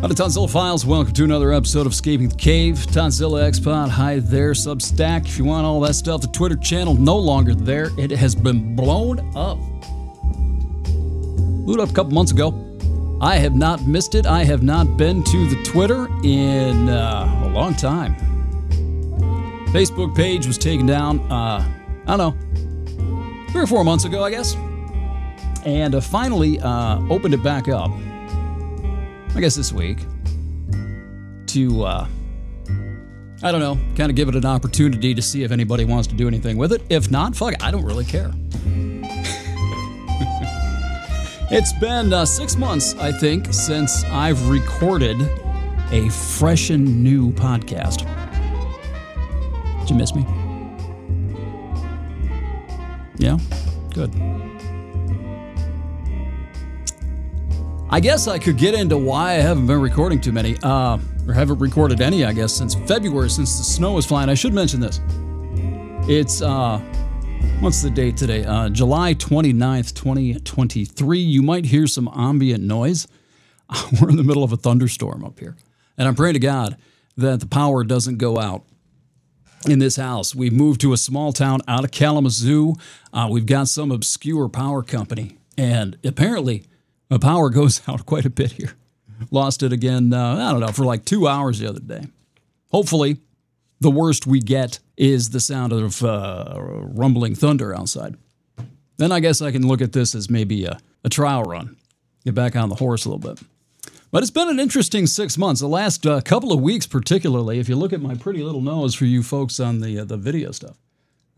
Hello, Toddzilla Files. Welcome to another episode of Escaping the Cave. Toddzilla Xpod, hi there, Substack. If you want all that stuff, the Twitter channel no longer there. It has been blown up. Blew up a couple months ago. I have not missed it. I have not been to the Twitter in uh, a long time. Facebook page was taken down, uh, I don't know, three or four months ago, I guess. And uh, finally uh, opened it back up. I guess this week, to, uh, I don't know, kind of give it an opportunity to see if anybody wants to do anything with it. If not, fuck it, I don't really care. it's been uh, six months, I think, since I've recorded a fresh and new podcast. Did you miss me? Yeah? Good. I guess I could get into why I haven't been recording too many, uh, or haven't recorded any, I guess, since February, since the snow was flying. I should mention this. It's, uh, what's the date today? Uh, July 29th, 2023. You might hear some ambient noise. We're in the middle of a thunderstorm up here. And I'm praying to God that the power doesn't go out in this house. We've moved to a small town out of Kalamazoo. Uh, we've got some obscure power company. And apparently, the power goes out quite a bit here. Lost it again, uh, I don't know, for like two hours the other day. Hopefully, the worst we get is the sound of uh, rumbling thunder outside. Then I guess I can look at this as maybe a, a trial run, get back on the horse a little bit. But it's been an interesting six months. The last uh, couple of weeks, particularly, if you look at my pretty little nose for you folks on the uh, the video stuff,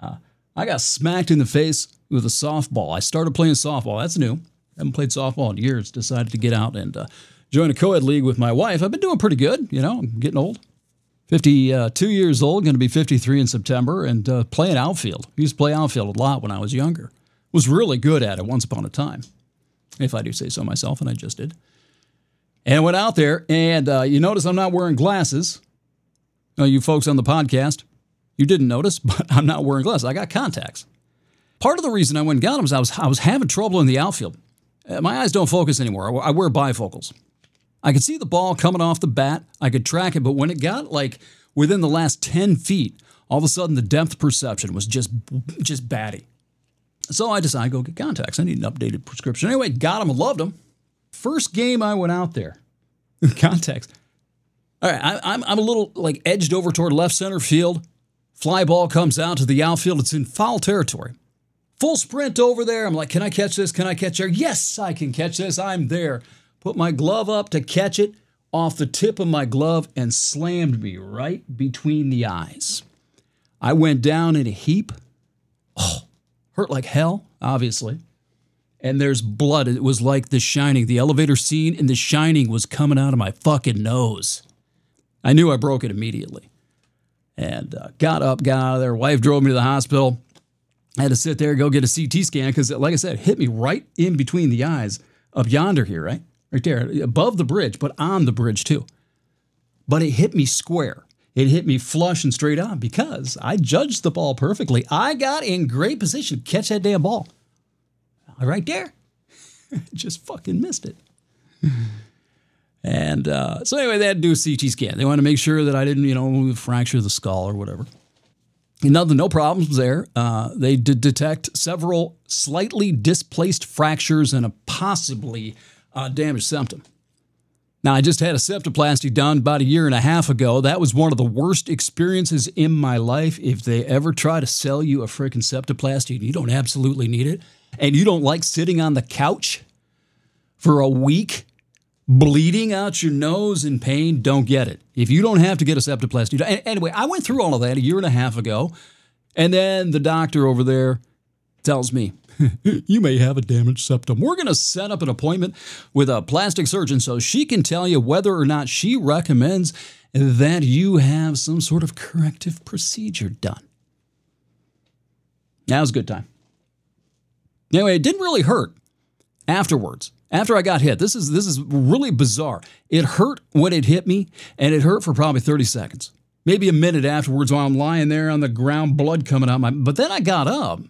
uh, I got smacked in the face with a softball. I started playing softball. That's new. Haven't played softball in years. Decided to get out and uh, join a co-ed league with my wife. I've been doing pretty good. You know, I'm getting old. 52 years old, going to be 53 in September, and uh, playing outfield. I used to play outfield a lot when I was younger. Was really good at it once upon a time, if I do say so myself, and I just did. And went out there, and uh, you notice I'm not wearing glasses. Uh, you folks on the podcast, you didn't notice, but I'm not wearing glasses. I got contacts. Part of the reason I went and got them is I was, I was having trouble in the outfield. Uh, my eyes don't focus anymore. I wear bifocals. I could see the ball coming off the bat. I could track it, but when it got like within the last 10 feet, all of a sudden the depth perception was just just batty. So I decided to go get contacts. I need an updated prescription. Anyway, got them, loved them. First game I went out there, contacts. All right, I, I'm, I'm a little like edged over toward left center field. Fly ball comes out to the outfield. It's in foul territory. Full sprint over there. I'm like, can I catch this? Can I catch there? Yes, I can catch this. I'm there. Put my glove up to catch it off the tip of my glove and slammed me right between the eyes. I went down in a heap. Oh, hurt like hell, obviously. And there's blood. It was like The Shining. The elevator scene in The Shining was coming out of my fucking nose. I knew I broke it immediately. And uh, got up, got out of there. Wife drove me to the hospital. I had to sit there, go get a CT scan because, like I said, it hit me right in between the eyes up yonder here, right? Right there, above the bridge, but on the bridge too. But it hit me square. It hit me flush and straight on because I judged the ball perfectly. I got in great position to catch that damn ball. Right there. Just fucking missed it. And uh, so anyway, they had to do a CT scan. They wanted to make sure that I didn't, you know, fracture the skull or whatever. No, no problems there. Uh, they did detect several slightly displaced fractures and a possibly uh, damaged septum. Now, I just had a septoplasty done about a year and a half ago. That was one of the worst experiences in my life. If they ever try to sell you a freaking septoplasty and you don't absolutely need it, and you don't like sitting on the couch for a week bleeding out your nose in pain, don't get it. If you don't have to get a septoplasty, anyway, I went through all of that a year and a half ago, and then the doctor over there tells me, you may have a damaged septum. We're going to set up an appointment with a plastic surgeon so she can tell you whether or not she recommends that you have some sort of corrective procedure done. Now's a good time. Anyway, it didn't really hurt afterwards after I got hit. This is this is really bizarre. It hurt when it hit me, and it hurt for probably 30 seconds. Maybe a minute afterwards while I'm lying there on the ground, blood coming out my but then I got up.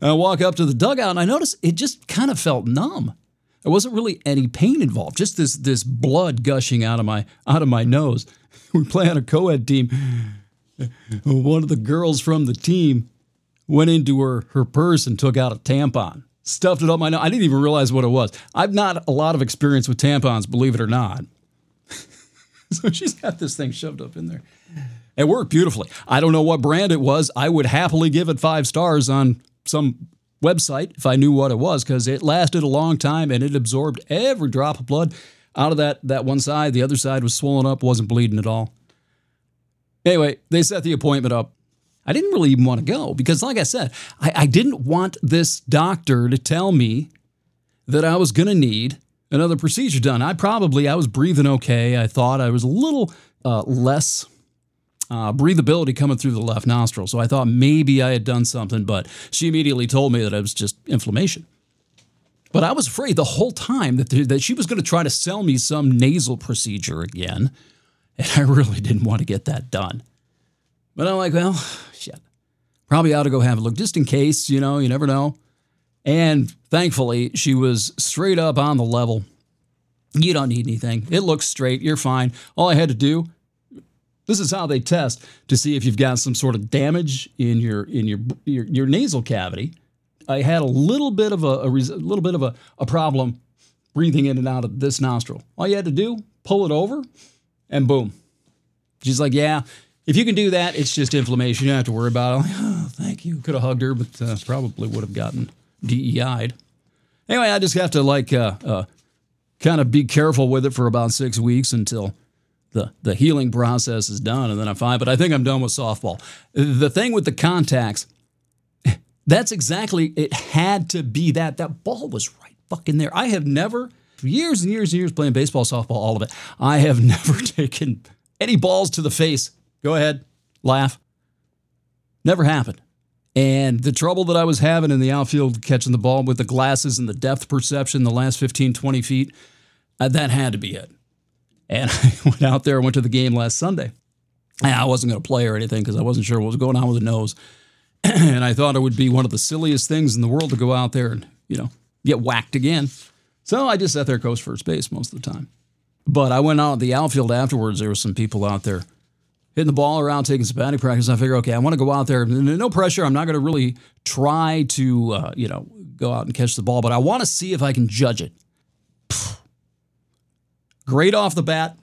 I walk up to the dugout and I noticed it just kind of felt numb. There wasn't really any pain involved, just this this blood gushing out of my out of my nose. We play on a co-ed team. One of the girls from the team went into her her purse and took out a tampon, stuffed it up my nose. I didn't even realize what it was. I've not a lot of experience with tampons, believe it or not. so she's got this thing shoved up in there. It worked beautifully. I don't know what brand it was. I would happily give it five stars on some website if I knew what it was because it lasted a long time and it absorbed every drop of blood out of that, that one side. The other side was swollen up, wasn't bleeding at all. Anyway, they set the appointment up. I didn't really even want to go because, like I said, I, I didn't want this doctor to tell me that I was going to need another procedure done. I probably, I was breathing okay. I thought I was a little uh, less uh, breathability coming through the left nostril. So I thought maybe I had done something, but she immediately told me that it was just inflammation. But I was afraid the whole time that, that she was going to try to sell me some nasal procedure again. And I really didn't want to get that done. But I'm like, well. Probably ought to go have a look just in case, you know, you never know. And thankfully, she was straight up on the level. You don't need anything. It looks straight. You're fine. All I had to do this is how they test to see if you've got some sort of damage in your in your your, your nasal cavity. I had a little bit of a, a, a little bit of a, a problem breathing in and out of this nostril. All you had to do, pull it over, and boom. She's like, "Yeah, if you can do that, it's just inflammation. You don't have to worry about it." Like, oh, thank you. Could have hugged her, but uh, probably would have gotten DEI'd. Anyway, I just have to like uh, uh, kind of be careful with it for about six weeks until the, the healing process is done and then I'm fine. But I think I'm done with softball. The thing with the contacts, that's exactly, it had to be that. That ball was right fucking there. I have never, years and years and years playing baseball, softball, all of it, I have never taken any balls to the face. Go ahead, laugh. Never happened. And the trouble that I was having in the outfield catching the ball with the glasses and the depth perception, the last 15, 20 feet, uh, that had to be it. And I went out there went to the game last Sunday. And I wasn't going to play or anything because I wasn't sure what was going on with the nose. and I thought it would be one of the silliest things in the world to go out there and, you know, get whacked again. So I just sat there coast first base most of the time. But I went out the outfield afterwards. There were some people out there hitting the ball around, taking some batting practice. I figure, okay, I want to go out there. No pressure. I'm not going to really try to, uh, you know, go out and catch the ball, but I want to see if I can judge it. Great off the bat.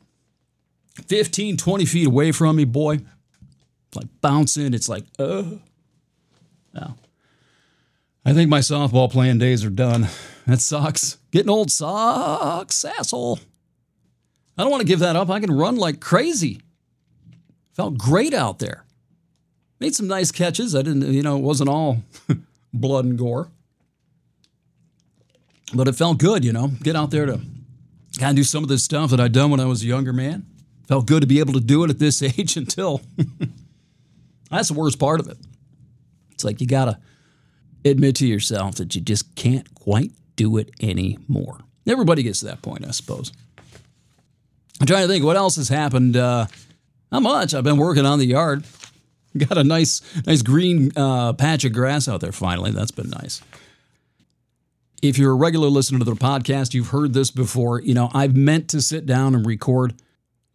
15, 20 feet away from me, boy. It's like bouncing. It's like, uh. Now, I think my softball playing days are done. That sucks. Getting old sucks, asshole. I don't want to give that up. I can run like crazy. Felt great out there. Made some nice catches. I didn't, you know, it wasn't all blood and gore. But it felt good, you know, get out there to kind of do some of this stuff that I'd done when I was a younger man. Felt good to be able to do it at this age until that's the worst part of it. It's like you got to admit to yourself that you just can't quite do it anymore. Everybody gets to that point, I suppose. I'm trying to think what else has happened. Uh, not much. I've been working on the yard. Got a nice, nice green uh, patch of grass out there finally. That's been nice. If you're a regular listener to the podcast, you've heard this before. You know, I've meant to sit down and record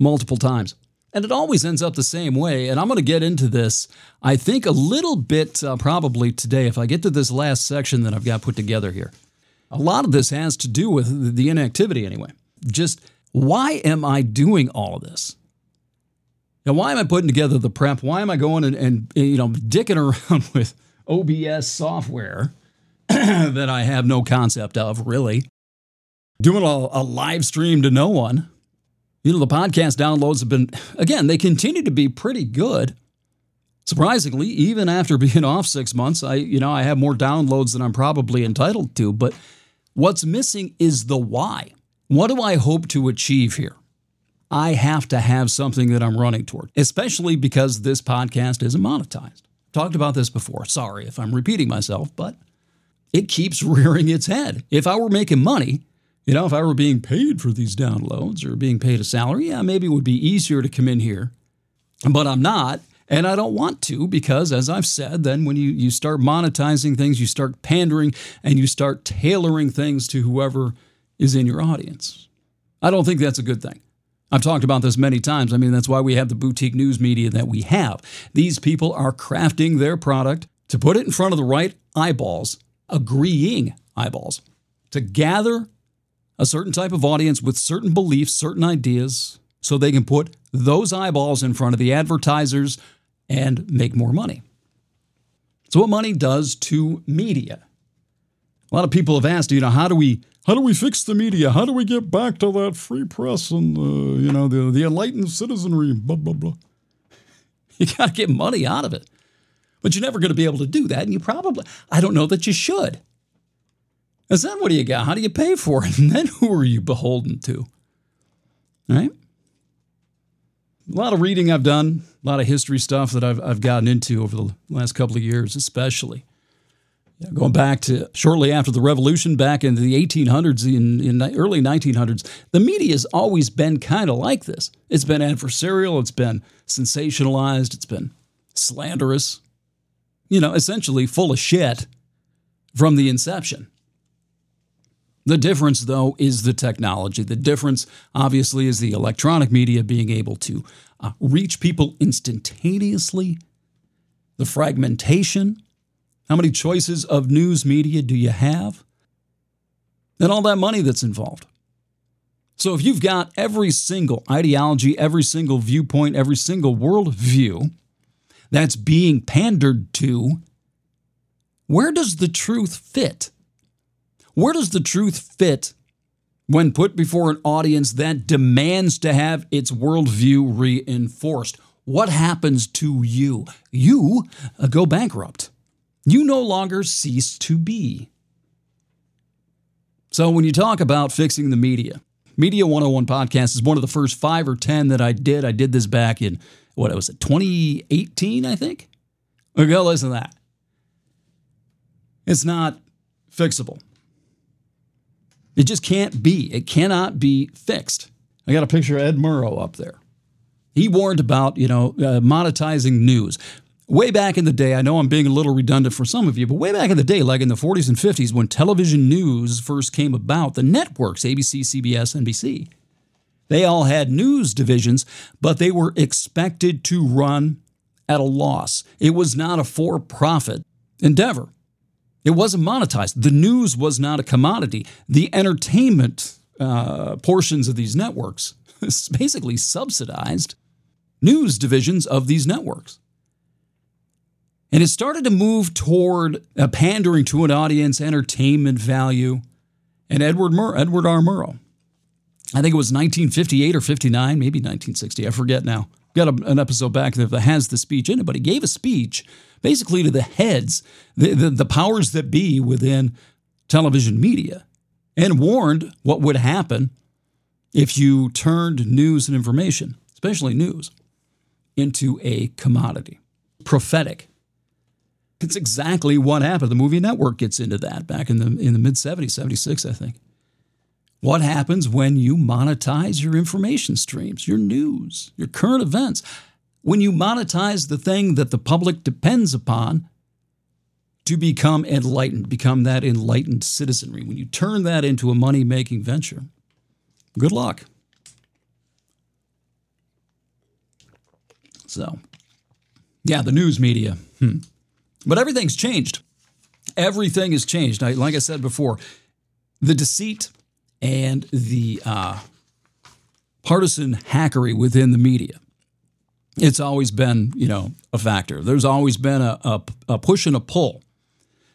multiple times. And it always ends up the same way. And I'm going to get into this, I think, a little bit uh, probably today if I get to this last section that I've got put together here. A lot of this has to do with the inactivity, anyway. Just why am I doing all of this? Now, why am I putting together the prep? Why am I going and, and you know, dicking around with OBS software that I have no concept of, really. Doing a, a live stream to no one. You know, the podcast downloads have been, again, they continue to be pretty good. Surprisingly, even after being off six months, I, you know, I have more downloads than I'm probably entitled to. But what's missing is the why. What do I hope to achieve here? I have to have something that I'm running toward, especially because this podcast isn't monetized. Talked about this before. Sorry if I'm repeating myself, but it keeps rearing its head. If I were making money, you know, if I were being paid for these downloads or being paid a salary, yeah, maybe it would be easier to come in here. But I'm not, and I don't want to because, as I've said, then when you, you start monetizing things, you start pandering and you start tailoring things to whoever is in your audience. I don't think that's a good thing. I've talked about this many times. I mean, that's why we have the boutique news media that we have. These people are crafting their product to put it in front of the right eyeballs, agreeing eyeballs, to gather a certain type of audience with certain beliefs, certain ideas, so they can put those eyeballs in front of the advertisers and make more money. So what money does to media. A lot of people have asked, you know, how do we how do we fix the media? How do we get back to that free press and uh, you know the the enlightened citizenry? Blah blah blah. You got to get money out of it, but you're never going to be able to do that, and you probably I don't know that you should. And then what do you got? How do you pay for it? And then who are you beholden to? Right? A lot of reading I've done, a lot of history stuff that I've, I've gotten into over the last couple of years, especially. Going back to shortly after the revolution, back in the 1800s, in, in the early 1900s, the media has always been kind of like this. It's been adversarial, it's been sensationalized, it's been slanderous, you know, essentially full of shit from the inception. The difference, though, is the technology. The difference, obviously, is the electronic media being able to uh, reach people instantaneously, the fragmentation. How many choices of news media do you have? And all that money that's involved. So if you've got every single ideology, every single viewpoint, every single worldview that's being pandered to, where does the truth fit? Where does the truth fit when put before an audience that demands to have its worldview reinforced? What happens to you? You go bankrupt. You no longer cease to be. So, when you talk about fixing the media, Media 101 podcast is one of the first five or 10 that I did. I did this back in, what was it, 2018, I think? Go listen to that. It's not fixable. It just can't be. It cannot be fixed. I got a picture of Ed Murrow up there. He warned about, you know, uh, monetizing news. Way back in the day, I know I'm being a little redundant for some of you, but way back in the day, like in the 40s and 50s, when television news first came about, the networks, ABC, CBS, NBC, they all had news divisions, but they were expected to run at a loss. It was not a for profit endeavor. It wasn't monetized. The news was not a commodity. The entertainment uh, portions of these networks basically subsidized news divisions of these networks. And it started to move toward uh, pandering to an audience, entertainment value. And Edward, Mur- Edward R. Murrow, I think it was 1958 or 59, maybe 1960, I forget now. Got a, an episode back that has the speech in it, but he gave a speech basically to the heads, the, the, the powers that be within television media, and warned what would happen if you turned news and information, especially news, into a commodity. Prophetic. It's exactly what happened. The movie network gets into that back in the in the mid 70s, 76, I think. What happens when you monetize your information streams, your news, your current events? when you monetize the thing that the public depends upon to become enlightened, become that enlightened citizenry, when you turn that into a money making venture, good luck. So, yeah, the news media. Hmm. But everything's changed. Everything has changed. I, like I said before, the deceit and the uh, partisan hackery within the media it's always been, you know, a factor. There's always been a, a, a, push and a pull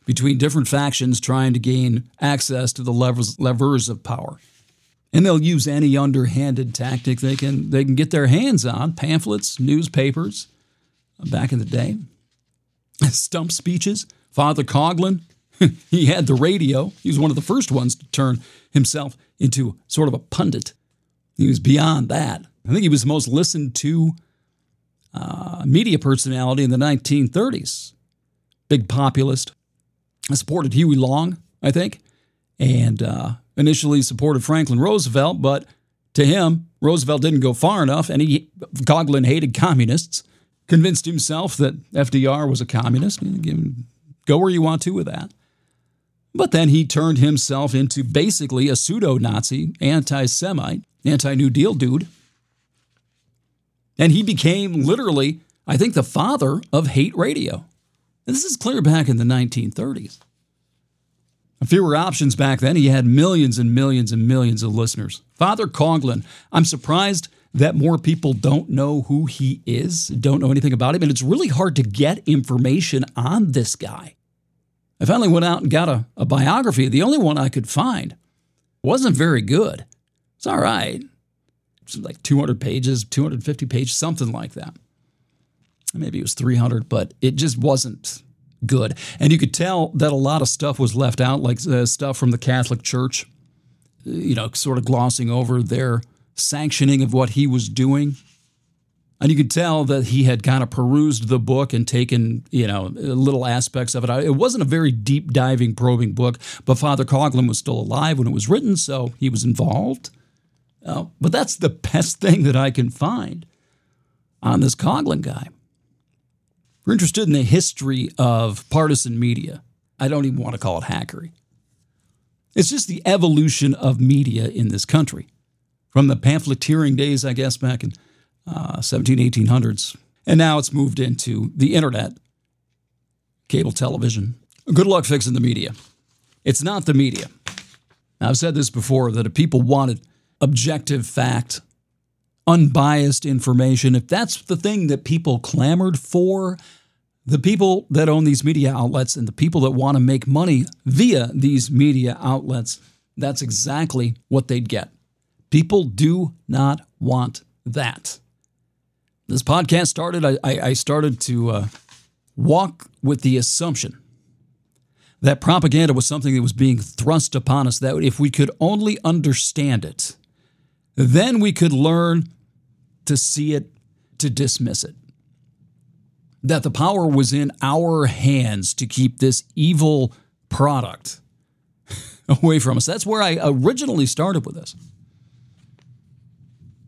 between different factions trying to gain access to the levers, levers of power. And they'll use any underhanded tactic they can they can get their hands on, pamphlets, newspapers, back in the day. Stump speeches. Father Coughlin, he had the radio. He was one of the first ones to turn himself into sort of a pundit. He was beyond that. I think he was the most listened to uh, media personality in the 1930s. Big populist. Supported Huey Long, I think, and uh, initially supported Franklin Roosevelt, but to him, Roosevelt didn't go far enough, and he, Coughlin hated communists, convinced himself that FDR was a communist. Go where you want to with that. But then he turned himself into basically a pseudo Nazi, anti Semite, anti New Deal dude. And he became literally, I think, the father of hate radio. And this is clear back in the 1930s. Fewer options back then. He had millions and millions and millions of listeners. Father Coughlin, I'm surprised that more people don't know who he is, don't know anything about him, and it's really hard to get information on this guy. I finally went out and got a, a biography. The only one I could find wasn't very good. It's all right. It's like 200 pages, 250 pages, something like that. Maybe it was 300, but it just wasn't good. And you could tell that a lot of stuff was left out, like uh, stuff from the Catholic Church, you know, sort of glossing over their sanctioning of what he was doing. And you could tell that he had kind of perused the book and taken, you know, little aspects of it. It wasn't a very deep diving, probing book, but Father Coughlin was still alive when it was written, so he was involved. Uh, but that's the best thing that I can find on this Coughlin guy. You're interested in the history of partisan media, I don't even want to call it hackery. It's just the evolution of media in this country from the pamphleteering days, I guess, back in uh, 17, 1800s. And now it's moved into the internet, cable television. Good luck fixing the media. It's not the media. Now, I've said this before that if people wanted objective fact, unbiased information, if that's the thing that people clamored for, the people that own these media outlets and the people that want to make money via these media outlets, that's exactly what they'd get. People do not want that. This podcast started, I, I started to uh, walk with the assumption that propaganda was something that was being thrust upon us, that if we could only understand it, then we could learn to see it, to dismiss it. That the power was in our hands to keep this evil product away from us. That's where I originally started with this.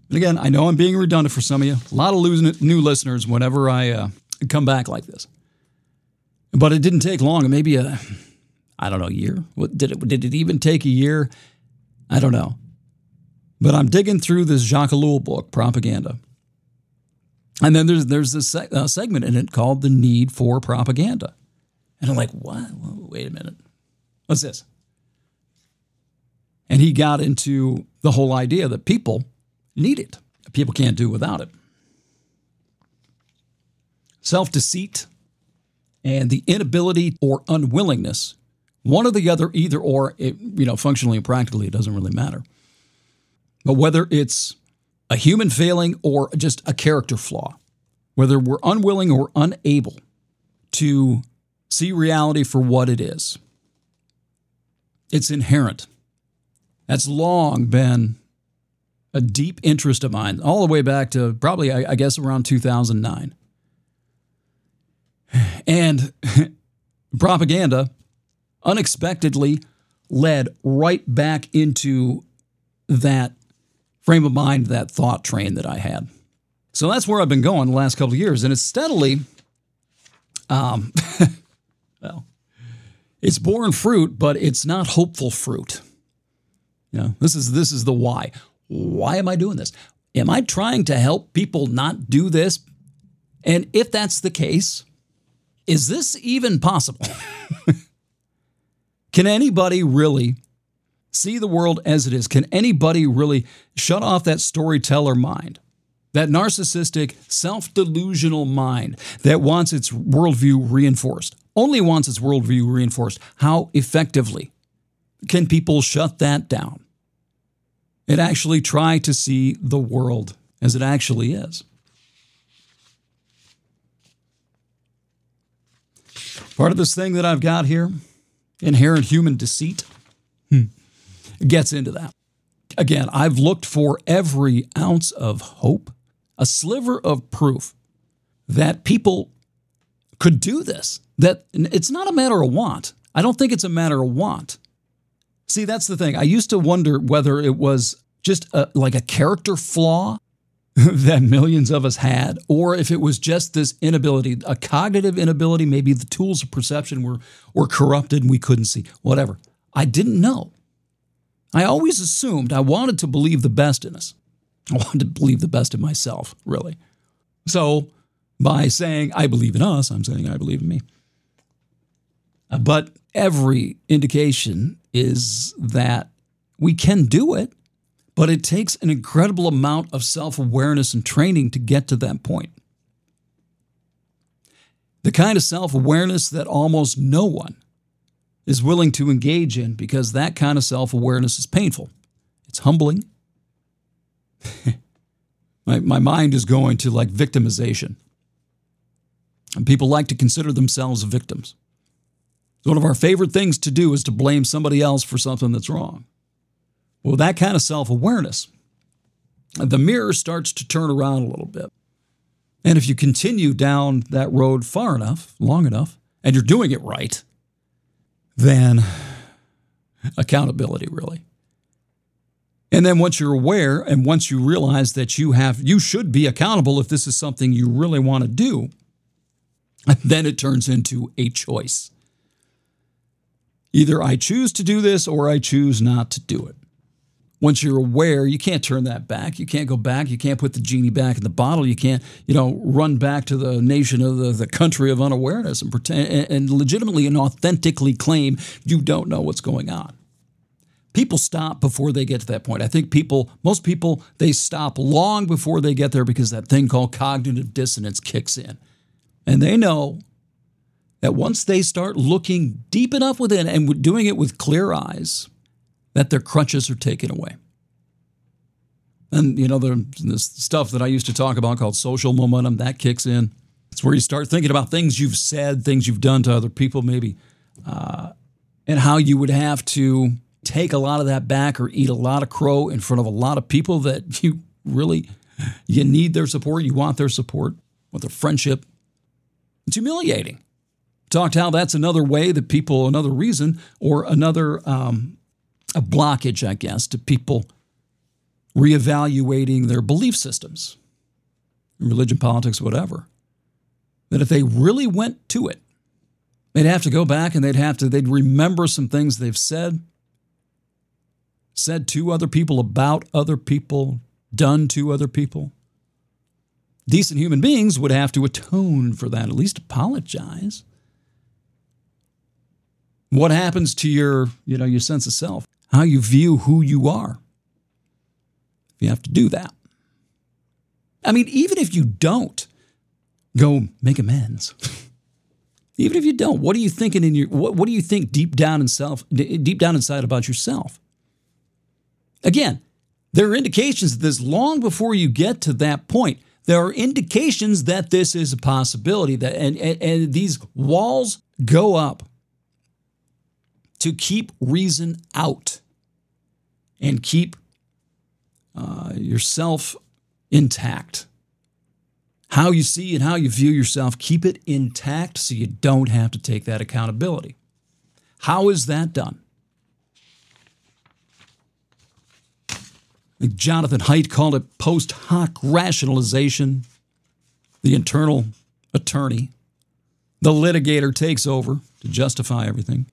And again, I know I'm being redundant for some of you. A lot of losing new listeners whenever I uh, come back like this. But it didn't take long. Maybe a, I don't know, year. What did it? Did it even take a year? I don't know. But I'm digging through this Jacques Ellul book, Propaganda. And then there's there's this se- uh, segment in it called "The Need for Propaganda," and I'm like, what? Wait a minute, what's this? And he got into the whole idea that people need it. People can't do without it. Self deceit and the inability or unwillingness, one or the other, either or, it, you know, functionally and practically, it doesn't really matter. But whether it's a human failing or just a character flaw, whether we're unwilling or unable to see reality for what it is, it's inherent. That's long been a deep interest of mine, all the way back to probably, I, I guess, around 2009. And propaganda unexpectedly led right back into that frame of mind, that thought train that I had. So that's where I've been going the last couple of years, and it's steadily, um, well, it's borne fruit, but it's not hopeful fruit. You know, this is this is the why. Why am I doing this? Am I trying to help people not do this? And if that's the case, is this even possible? Can anybody really see the world as it is? Can anybody really shut off that storyteller mind? That narcissistic, self delusional mind that wants its worldview reinforced, only wants its worldview reinforced. How effectively can people shut that down? And actually try to see the world as it actually is. Part of this thing that I've got here, inherent human deceit, hmm, gets into that. Again, I've looked for every ounce of hope, a sliver of proof that people could do this. That it's not a matter of want. I don't think it's a matter of want. See, that's the thing. I used to wonder whether it was just a, like a character flaw that millions of us had, or if it was just this inability, a cognitive inability, maybe the tools of perception were, were corrupted and we couldn't see, whatever. I didn't know. I always assumed I wanted to believe the best in us. I wanted to believe the best in myself, really. So by saying I believe in us, I'm saying I believe in me. Uh, but every indication is that we can do it but it takes an incredible amount of self awareness and training to get to that point. The kind of self awareness that almost no one is willing to engage in because that kind of self awareness is painful. It's humbling. my, my mind is going to like victimization. And people like to consider themselves victims. One of our favorite things to do is to blame somebody else for something that's wrong. Well, that kind of self awareness, the mirror starts to turn around a little bit. And if you continue down that road far enough, long enough, and you're doing it right, then accountability really. And then once you're aware and once you realize that you have you should be accountable if this is something you really want to do, then it turns into a choice. Either I choose to do this or I choose not to do it once you're aware, you can't turn that back. You can't go back. You can't put the genie back in the bottle. You can't, you know, run back to the nation of the, the country of unawareness and pretend and, legitimately and authentically claim you don't know what's going on. People stop before they get to that point. I think people, most people, they stop long before they get there because that thing called cognitive dissonance kicks in. And they know that once they start looking deep enough within and doing it with clear eyes, that their crutches are taken away. And, you know, the, the stuff that I used to talk about called social momentum, that kicks in. It's where you start thinking about things you've said, things you've done to other people, maybe, uh, and how you would have to take a lot of that back or eat a lot of crow in front of a lot of people that you really you need their support, you want their support, want their friendship. It's humiliating. Talked how that's another way that people, another reason, or another um, a blockage, I guess, to people reevaluating their belief systems, religion, politics, whatever. That if they really went to it, they'd have to go back and they'd have to, they'd remember some things they've said, said to other people, about other people, done to other people. Decent human beings would have to atone for that, at least apologize. What happens to your, you know, your sense of self? how you view who you are. if You have to do that. I mean, even if you don't go make amends, even if you don't, what are you thinking in your what, what do you think deep down in self deep down inside about yourself? Again, there are indications that this long before you get to that point, there are indications that this is a possibility that and, and, and these walls go up to keep reason out and keep uh, yourself intact. How you see and how you view yourself, keep it intact so you don't have to take that accountability. How is that done? Jonathan Haidt called it post hoc rationalization. The internal attorney, the litigator takes over to justify everything.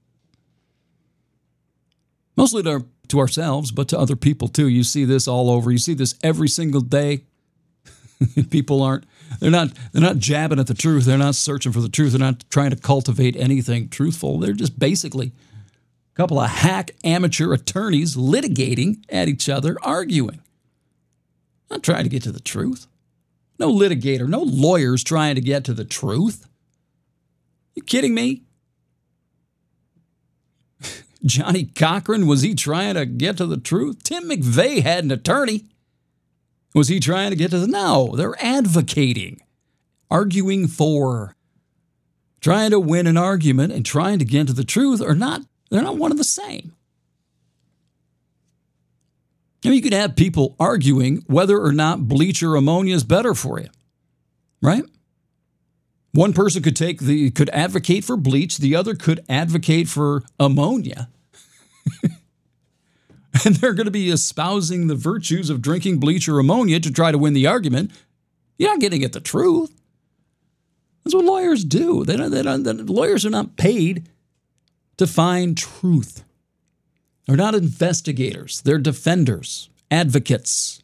Mostly to to ourselves, but to other people too. You see this all over. You see this every single day. people aren't they're not they're not jabbing at the truth. They're not searching for the truth. They're not trying to cultivate anything truthful. They're just basically a couple of hack amateur attorneys litigating at each other, arguing. Not trying to get to the truth. No litigator, no lawyers trying to get to the truth. You kidding me? Johnnie Cochran, was he trying to get to the truth? Tim McVeigh had an attorney. Was he trying to get to the no? They're advocating, arguing for, trying to win an argument and trying to get to the truth are not, they're not one and the same. I mean, you could have people arguing whether or not bleach or ammonia is better for you, right? One person could take the could advocate for bleach, the other could advocate for ammonia. and they're going to be espousing the virtues of drinking bleach or ammonia to try to win the argument, you're not getting at the truth. That's what lawyers do. They don't, they don't, lawyers are not paid to find truth. They're not investigators, they're defenders, advocates.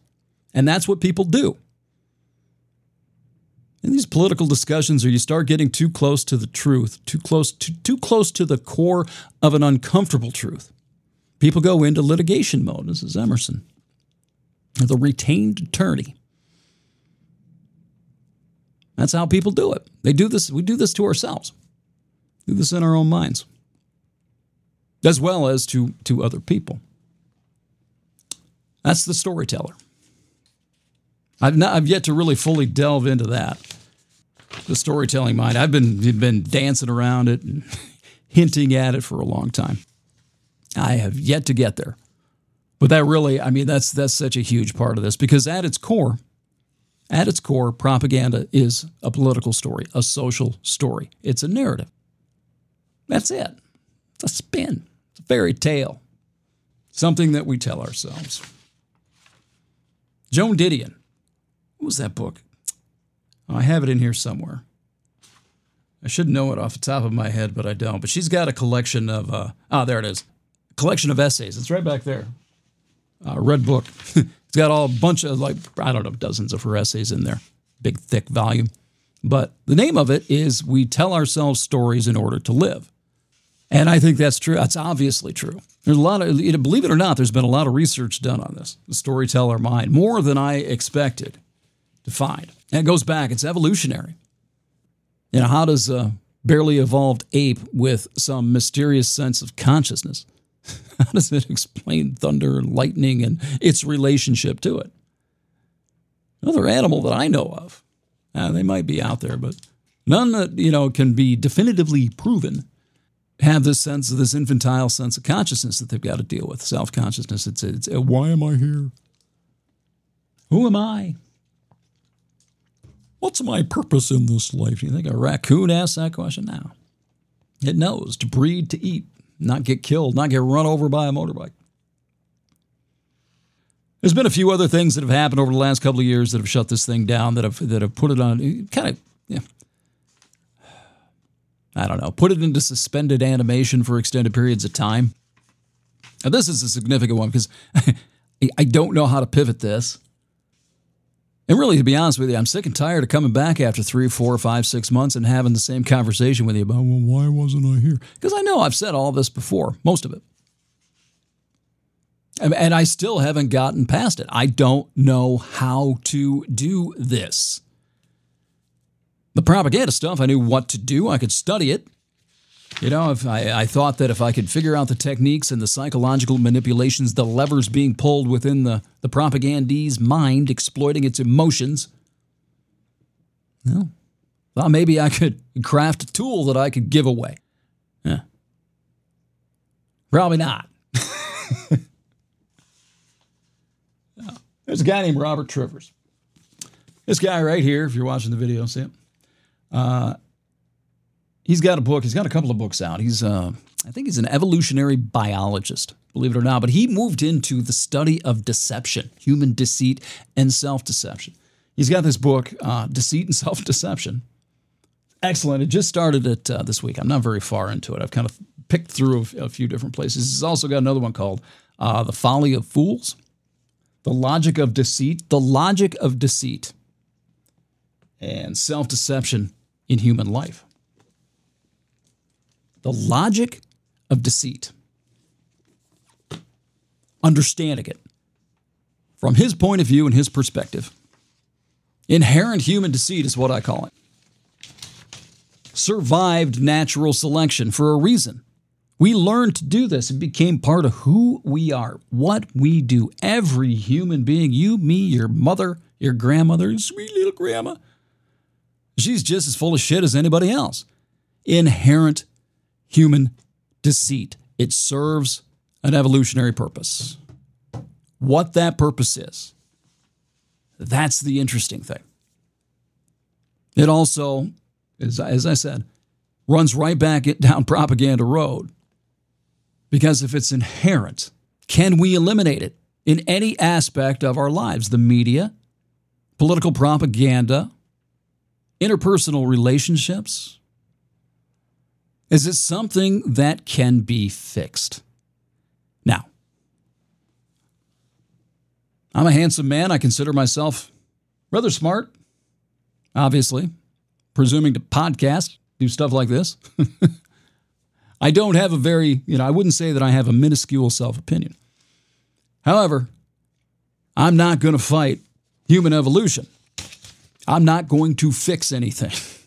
And that's what people do. In these political discussions, or you start getting too close to the truth, too close to, too close to the core of an uncomfortable truth, people go into litigation mode. This is Emerson, the retained attorney. That's how people do it. They do this. We do this to ourselves. Do this in our own minds, as well as to to other people. That's the storyteller. I've not, I've yet to really fully delve into that. The storytelling mind. I've been been dancing around it and hinting at it for a long time. I have yet to get there. But that really, I mean, that's that's such a huge part of this because at its core, at its core, propaganda is a political story, a social story. It's a narrative. That's it. It's a spin. It's a fairy tale. Something that we tell ourselves. Joan Didion. What was that book? Oh, I have it in here somewhere. I should know it off the top of my head, but I don't. But she's got a collection of, uh, oh, there it is. A collection of essays. It's right back there. Uh, red book. it's got all a bunch of, like, I don't know, dozens of her essays in there. Big, thick volume. But the name of it is We Tell Ourselves Stories in Order to Live. And I think that's true. That's obviously true. There's a lot of, believe it or not, there's been a lot of research done on this, the storyteller mind, more than I expected to find. And it goes back, it's evolutionary. You know, how does a barely evolved ape with some mysterious sense of consciousness, how does it explain thunder and lightning and its relationship to it? Another animal that I know of, uh, they might be out there, but none that, you know, can be definitively proven have this sense of this infantile sense of consciousness that they've got to deal with self consciousness. It's, it's, why am I here? Who am I? What's my purpose in this life? Do you think a raccoon asks that question now? It knows to breed, to eat, not get killed, not get run over by a motorbike. There's been a few other things that have happened over the last couple of years that have shut this thing down, that have that have put it on kind of, yeah, I don't know, put it into suspended animation for extended periods of time. Now, this is a significant one because I don't know how to pivot this. And really, to be honest with you, I'm sick and tired of coming back after three, four, five, six months and having the same conversation with you about, well, why wasn't I here? Because I know I've said all this before, most of it. And I still haven't gotten past it. I don't know how to do this. The propaganda stuff, I knew what to do. I could study it. You know, if I, I thought that if I could figure out the techniques and the psychological manipulations, the levers being pulled within the, the propagandee's mind, exploiting its emotions, well, well, maybe I could craft a tool that I could give away. Yeah. Probably not. There's a guy named Robert Trivers. This guy right here, if you're watching the video, see him? Uh, he's got a book. He's got a couple of books out. He's, uh, I think he's an evolutionary biologist, believe it or not. But he moved into the study of deception, human deceit, and self deception. He's got this book, uh, Deceit and Self Deception. Excellent. It just started it uh, this week. I'm not very far into it. I've kind of picked through a, a few different places. He's also got another one called uh, The Folly of Fools, The Logic of Deceit, The Logic of Deceit, and Self Deception in Human Life the logic of deceit, understanding it from his point of view and his perspective. Inherent human deceit is what I call it. Survived natural selection for a reason. We learned to do this. It became part of who we are, what we do. Every human being, you, me, your mother, your grandmother, sweet little grandma, she's just as full of shit as anybody else. Inherent human deceit. It serves an evolutionary purpose. What that purpose is, that's the interesting thing. It also, as, as I said, runs right back down propaganda road. Because if it's inherent, Can we eliminate it in any aspect of our lives? The media, political propaganda, interpersonal relationships? Is it something that can be fixed? Now, I'm a handsome man. I consider myself rather smart, obviously, presuming to podcast, do stuff like this. I don't have a very, you know, I wouldn't say that I have a minuscule self opinion. However, I'm not going to fight human evolution. I'm not going to fix anything.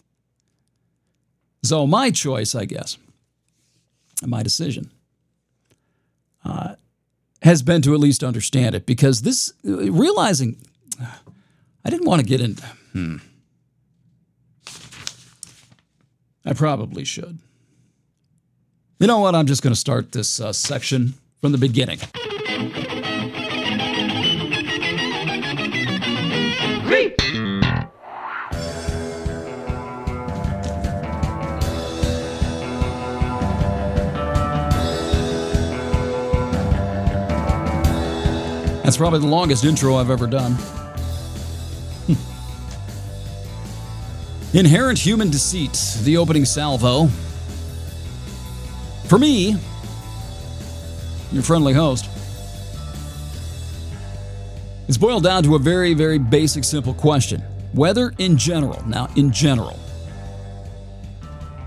so, my choice, I guess, my decision, uh, has been to at least understand it because this, realizing, I didn't want to get into, hmm. I probably should. You know what? I'm just going to start this uh, section from the beginning. That's probably the longest intro I've ever done. Inherent Human Deceit, the opening salvo. For me, your friendly host, it's boiled down to a very, very basic, simple question. Whether in general, now in general,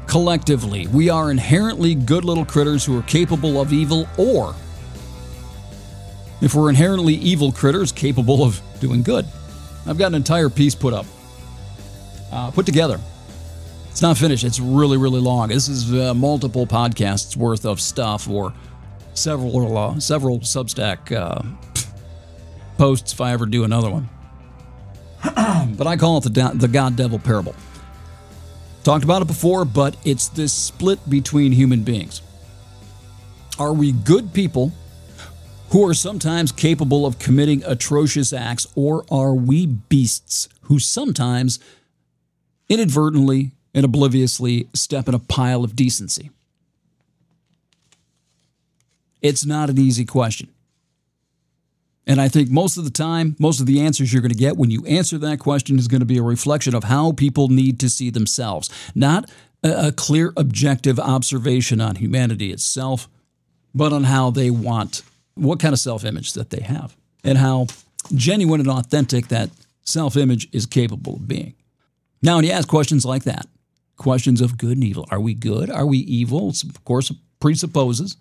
collectively, we are inherently good little critters who are capable of evil, or if we're inherently evil critters capable of doing good. I've got an entire piece put up, uh, put together. It's not finished. It's really, really long. This is uh, multiple podcasts worth of stuff, or several, uh, several Substack uh, posts if I ever do another one. but I call it the, the God Devil parable. Talked about it before, but it's this split between human beings. Are we good people who are sometimes capable of committing atrocious acts, or are we beasts who sometimes inadvertently and obliviously step in a pile of decency? It's not an easy question. And I think most of the time, most of the answers you're going to get when you answer that question is going to be a reflection of how people need to see themselves, not a, clear objective observation on humanity itself, but on how they want what kind of self image that they have and how genuine and authentic that self image is capable of being. Now, when you ask questions like that, questions of good and evil, are we good? Are we evil? It's, of course, presupposes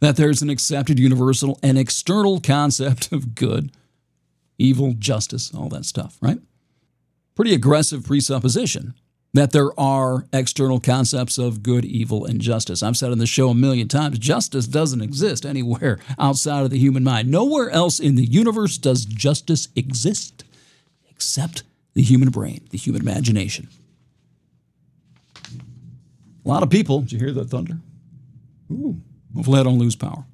that there's an accepted universal and external concept of good, evil, justice, all that stuff, right? Pretty aggressive presupposition that there are external concepts of good, evil, and justice. I've said on the show a million times justice doesn't exist anywhere outside of the human mind. Nowhere else in the universe does justice exist except the human brain, the human imagination. A lot of people, did you hear that thunder? Ooh, hopefully I don't lose power.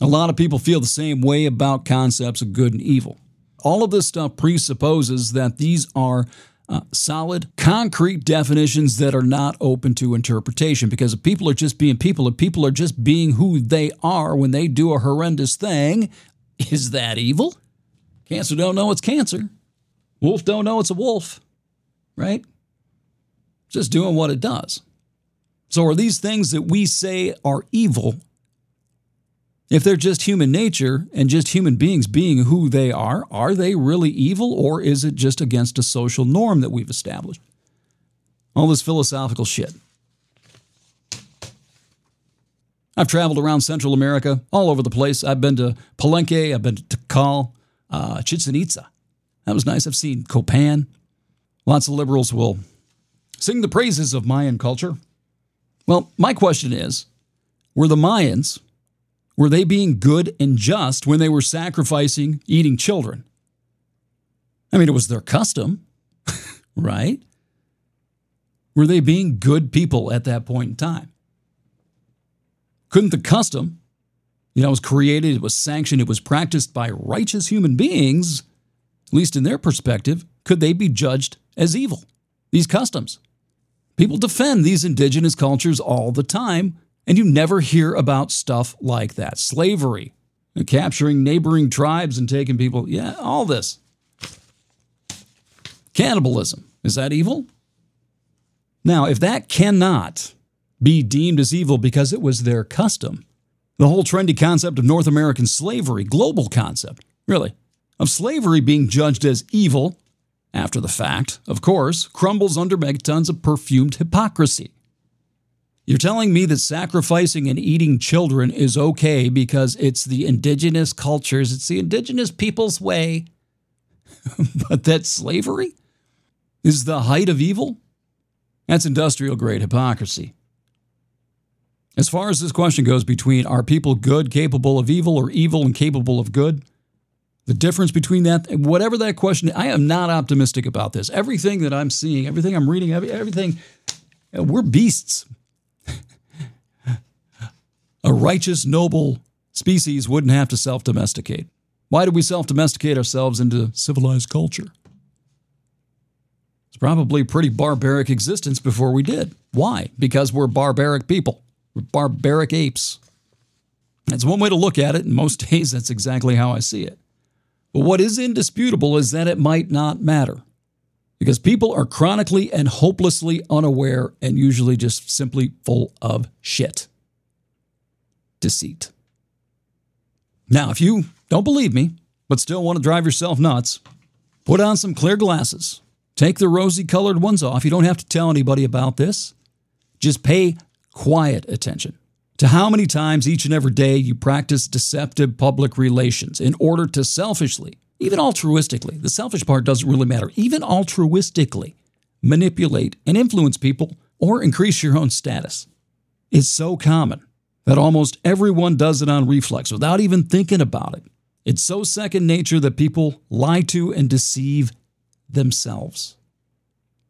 A lot of people feel the same way about concepts of good and evil. All of this stuff presupposes that these are uh, solid, concrete definitions that are not open to interpretation. Because if people are just being people, if people are just being who they are when they do a horrendous thing, is that evil? Cancer don't know it's cancer. Wolf don't know it's a wolf, right? Just doing what it does. So, are these things that we say are evil if they're just human nature and just human beings being who they are, are they really evil or is it just against a social norm that we've established? All this philosophical shit. I've traveled around Central America, all over the place. I've been to Palenque, I've been to Tikal, uh, Chichen Itza. That was nice. I've seen Copan. Lots of liberals will sing the praises of Mayan culture. Well, my question is were the Mayans were they being good and just when they were sacrificing eating children? I mean, it was their custom, right? Were they being good people at that point in time? Couldn't the custom, you know, was created, it was sanctioned, it was practiced by righteous human beings, at least in their perspective, could they be judged as evil? These customs. People defend these indigenous cultures all the time and you never hear about stuff like that. Slavery, capturing neighboring tribes and taking people. Yeah, all this. Cannibalism. Is that evil? Now, if that cannot be deemed as evil because it was their custom, the whole trendy concept of North American slavery, global concept, really, of slavery being judged as evil after the fact, of course, crumbles under megatons of perfumed hypocrisy. You're telling me that sacrificing and eating children is okay because it's the indigenous cultures, it's the indigenous people's way, but that slavery is the height of evil? That's industrial grade hypocrisy. As far as this question goes between are people good, capable of evil, or evil and capable of good, the difference between that, whatever that question, I am not optimistic about this. Everything that I'm seeing, everything I'm reading, everything, we're beasts. A righteous, noble species wouldn't have to self domesticate. Why do we self domesticate ourselves into civilized culture? It's probably a pretty barbaric existence before we did. Why? Because we're barbaric people. We're barbaric apes. That's one way to look at it, and most days that's exactly how I see it. But what is indisputable is that it might not matter. Because people are chronically and hopelessly unaware and usually just simply full of shit. Deceit. Now, if you don't believe me, but still want to drive yourself nuts, put on some clear glasses. Take the rosy colored ones off. You don't have to tell anybody about this. Just pay quiet attention to how many times each and every day you practice deceptive public relations in order to selfishly, even altruistically, the selfish part doesn't really matter, even altruistically manipulate and influence people or increase your own status. It's so common that almost everyone does it on reflex without even thinking about it. It's so second nature that people lie to and deceive themselves.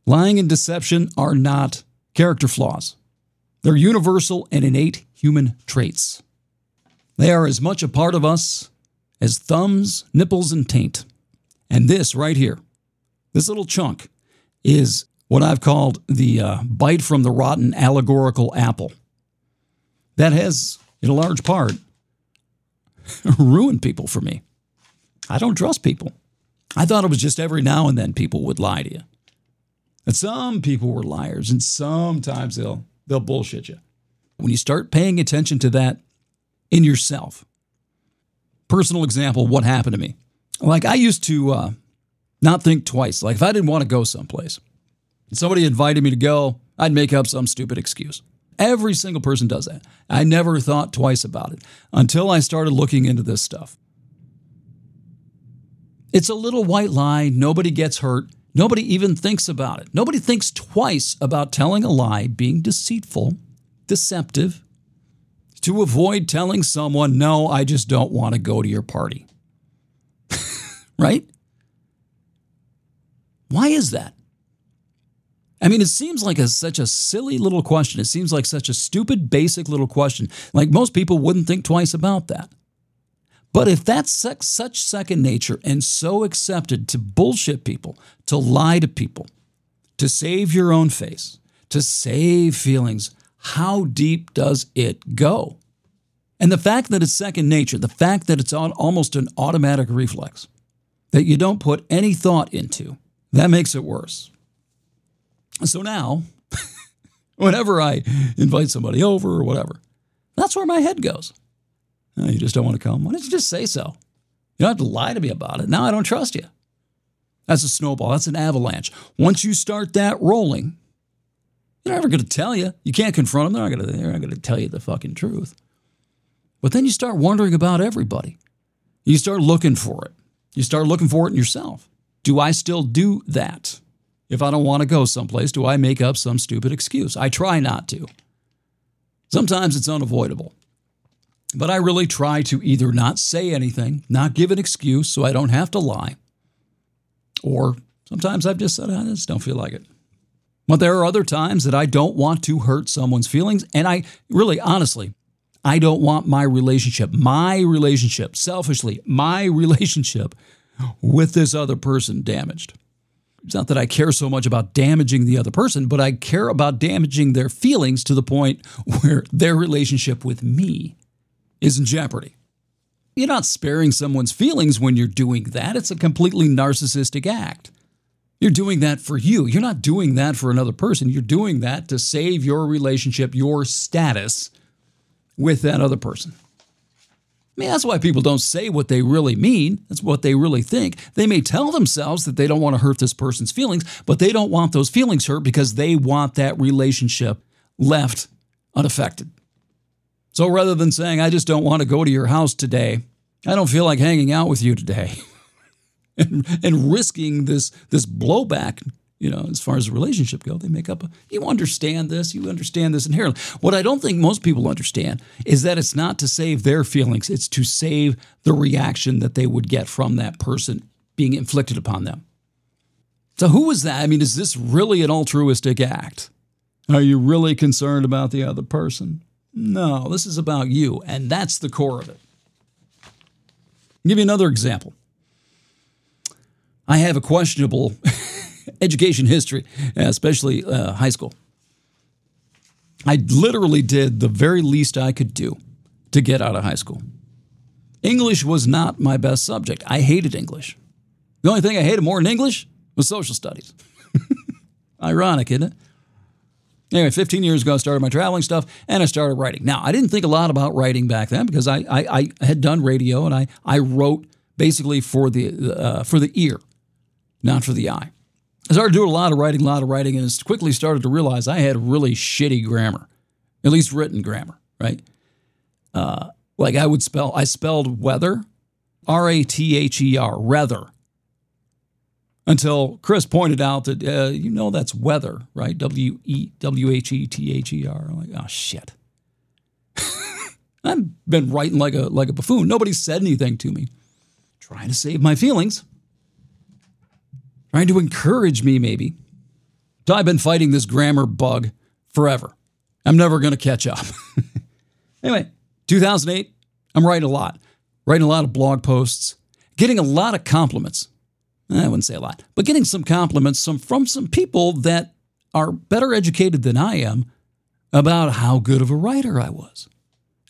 Lying and deception are not character flaws. They're universal and innate human traits. They are as much a part of us as thumbs, nipples, and taint. And this right here, this little chunk, is what I've called the uh, bite from the rotten allegorical apple. That has, in a large part, ruined people for me. I don't trust people. I thought it was just every now and then people would lie to you. And some people were liars, and sometimes they'll they'll bullshit you. When you start paying attention to that in yourself, personal example, what happened to me? Like I used to uh, not think twice. Like if I didn't want to go someplace, and somebody invited me to go, I'd make up some stupid excuse. Every single person does that. I never thought twice about it until I started looking into this stuff. It's a little white lie. Nobody gets hurt. Nobody even thinks about it. Nobody thinks twice about telling a lie, being deceitful, deceptive, to avoid telling someone, no, I just don't want to go to your party. right? Why is that? I mean, it seems like a, such a silly little question. It seems like such a stupid, basic little question. Like most people wouldn't think twice about that. But if that's such second nature and so accepted to bullshit people, to lie to people, to save your own face, to save feelings, how deep does it go? And the fact that it's second nature, the fact that it's almost an automatic reflex, that you don't put any thought into, that makes it worse. So now, whenever I invite somebody over or whatever, that's where my head goes. Oh, you just don't want to come? Why don't you just say so? You don't have to lie to me about it. Now I don't trust you. That's a snowball. That's an avalanche. Once you start that rolling, they're never going to tell you. You can't confront them. They're not going to. They're not going to tell you the fucking truth. But then you start wondering about everybody. You start looking for it. You start looking for it in yourself. Do I still do that? If I don't want to go someplace, do I make up some stupid excuse? I try not to. Sometimes it's unavoidable. But I really try to either not say anything, not give an excuse so I don't have to lie, or sometimes I've just said, I just don't feel like it. But there are other times that I don't want to hurt someone's feelings. And I really, honestly, I don't want my relationship, my relationship, selfishly, my relationship with this other person damaged. It's not that I care so much about damaging the other person, but I care about damaging their feelings to the point where their relationship with me is in jeopardy. You're not sparing someone's feelings when you're doing that. It's a completely narcissistic act. You're doing that for you. You're not doing that for another person. You're doing that to save your relationship, your status with that other person. I mean, that's why people don't say what they really mean. That's what they really think. They may tell themselves that they don't want to hurt this person's feelings, but they don't want those feelings hurt because they want that relationship left unaffected. So rather than saying, I just don't want to go to your house today, I don't feel like hanging out with you today, and, and risking this, this blowback you know, as far as the relationship go, they make up a, you understand this, you understand this inherently. What I don't think most people understand is that it's not to save their feelings, it's to save the reaction that they would get from that person being inflicted upon them. So who is that? I mean, is this really an altruistic act? Are you really concerned about the other person? No, this is about you, and that's the core of it. I'll give you another example. I have a questionable education history, especially uh, high school. I literally did the very least I could do to get out of high school. English was not my best subject. I hated English. The only thing I hated more than English was social studies. Ironic, isn't it? Anyway, 15 years ago, I started my traveling stuff and I started writing. Now, I didn't think a lot about writing back then because I, I, I had done radio and I, I wrote basically for the, uh, for the ear, not for the eye. I started doing a lot of writing, a lot of writing, and quickly started to realize I had really shitty grammar, at least written grammar, right? Uh, like I would spell, I spelled weather, R A T H E R, rather, until Chris pointed out that, uh, you know, that's weather, right? W E W H E T H E R. I'm like, oh, shit. I've been writing like a, like a buffoon. Nobody said anything to me. Trying to save my feelings trying to encourage me, maybe. I've been fighting this grammar bug forever. I'm never going to catch up. anyway, 2008, I'm writing a lot, writing a lot of blog posts, getting a lot of compliments. Eh, I wouldn't say a lot, but getting some compliments some, from some people that are better educated than I am about how good of a writer I was.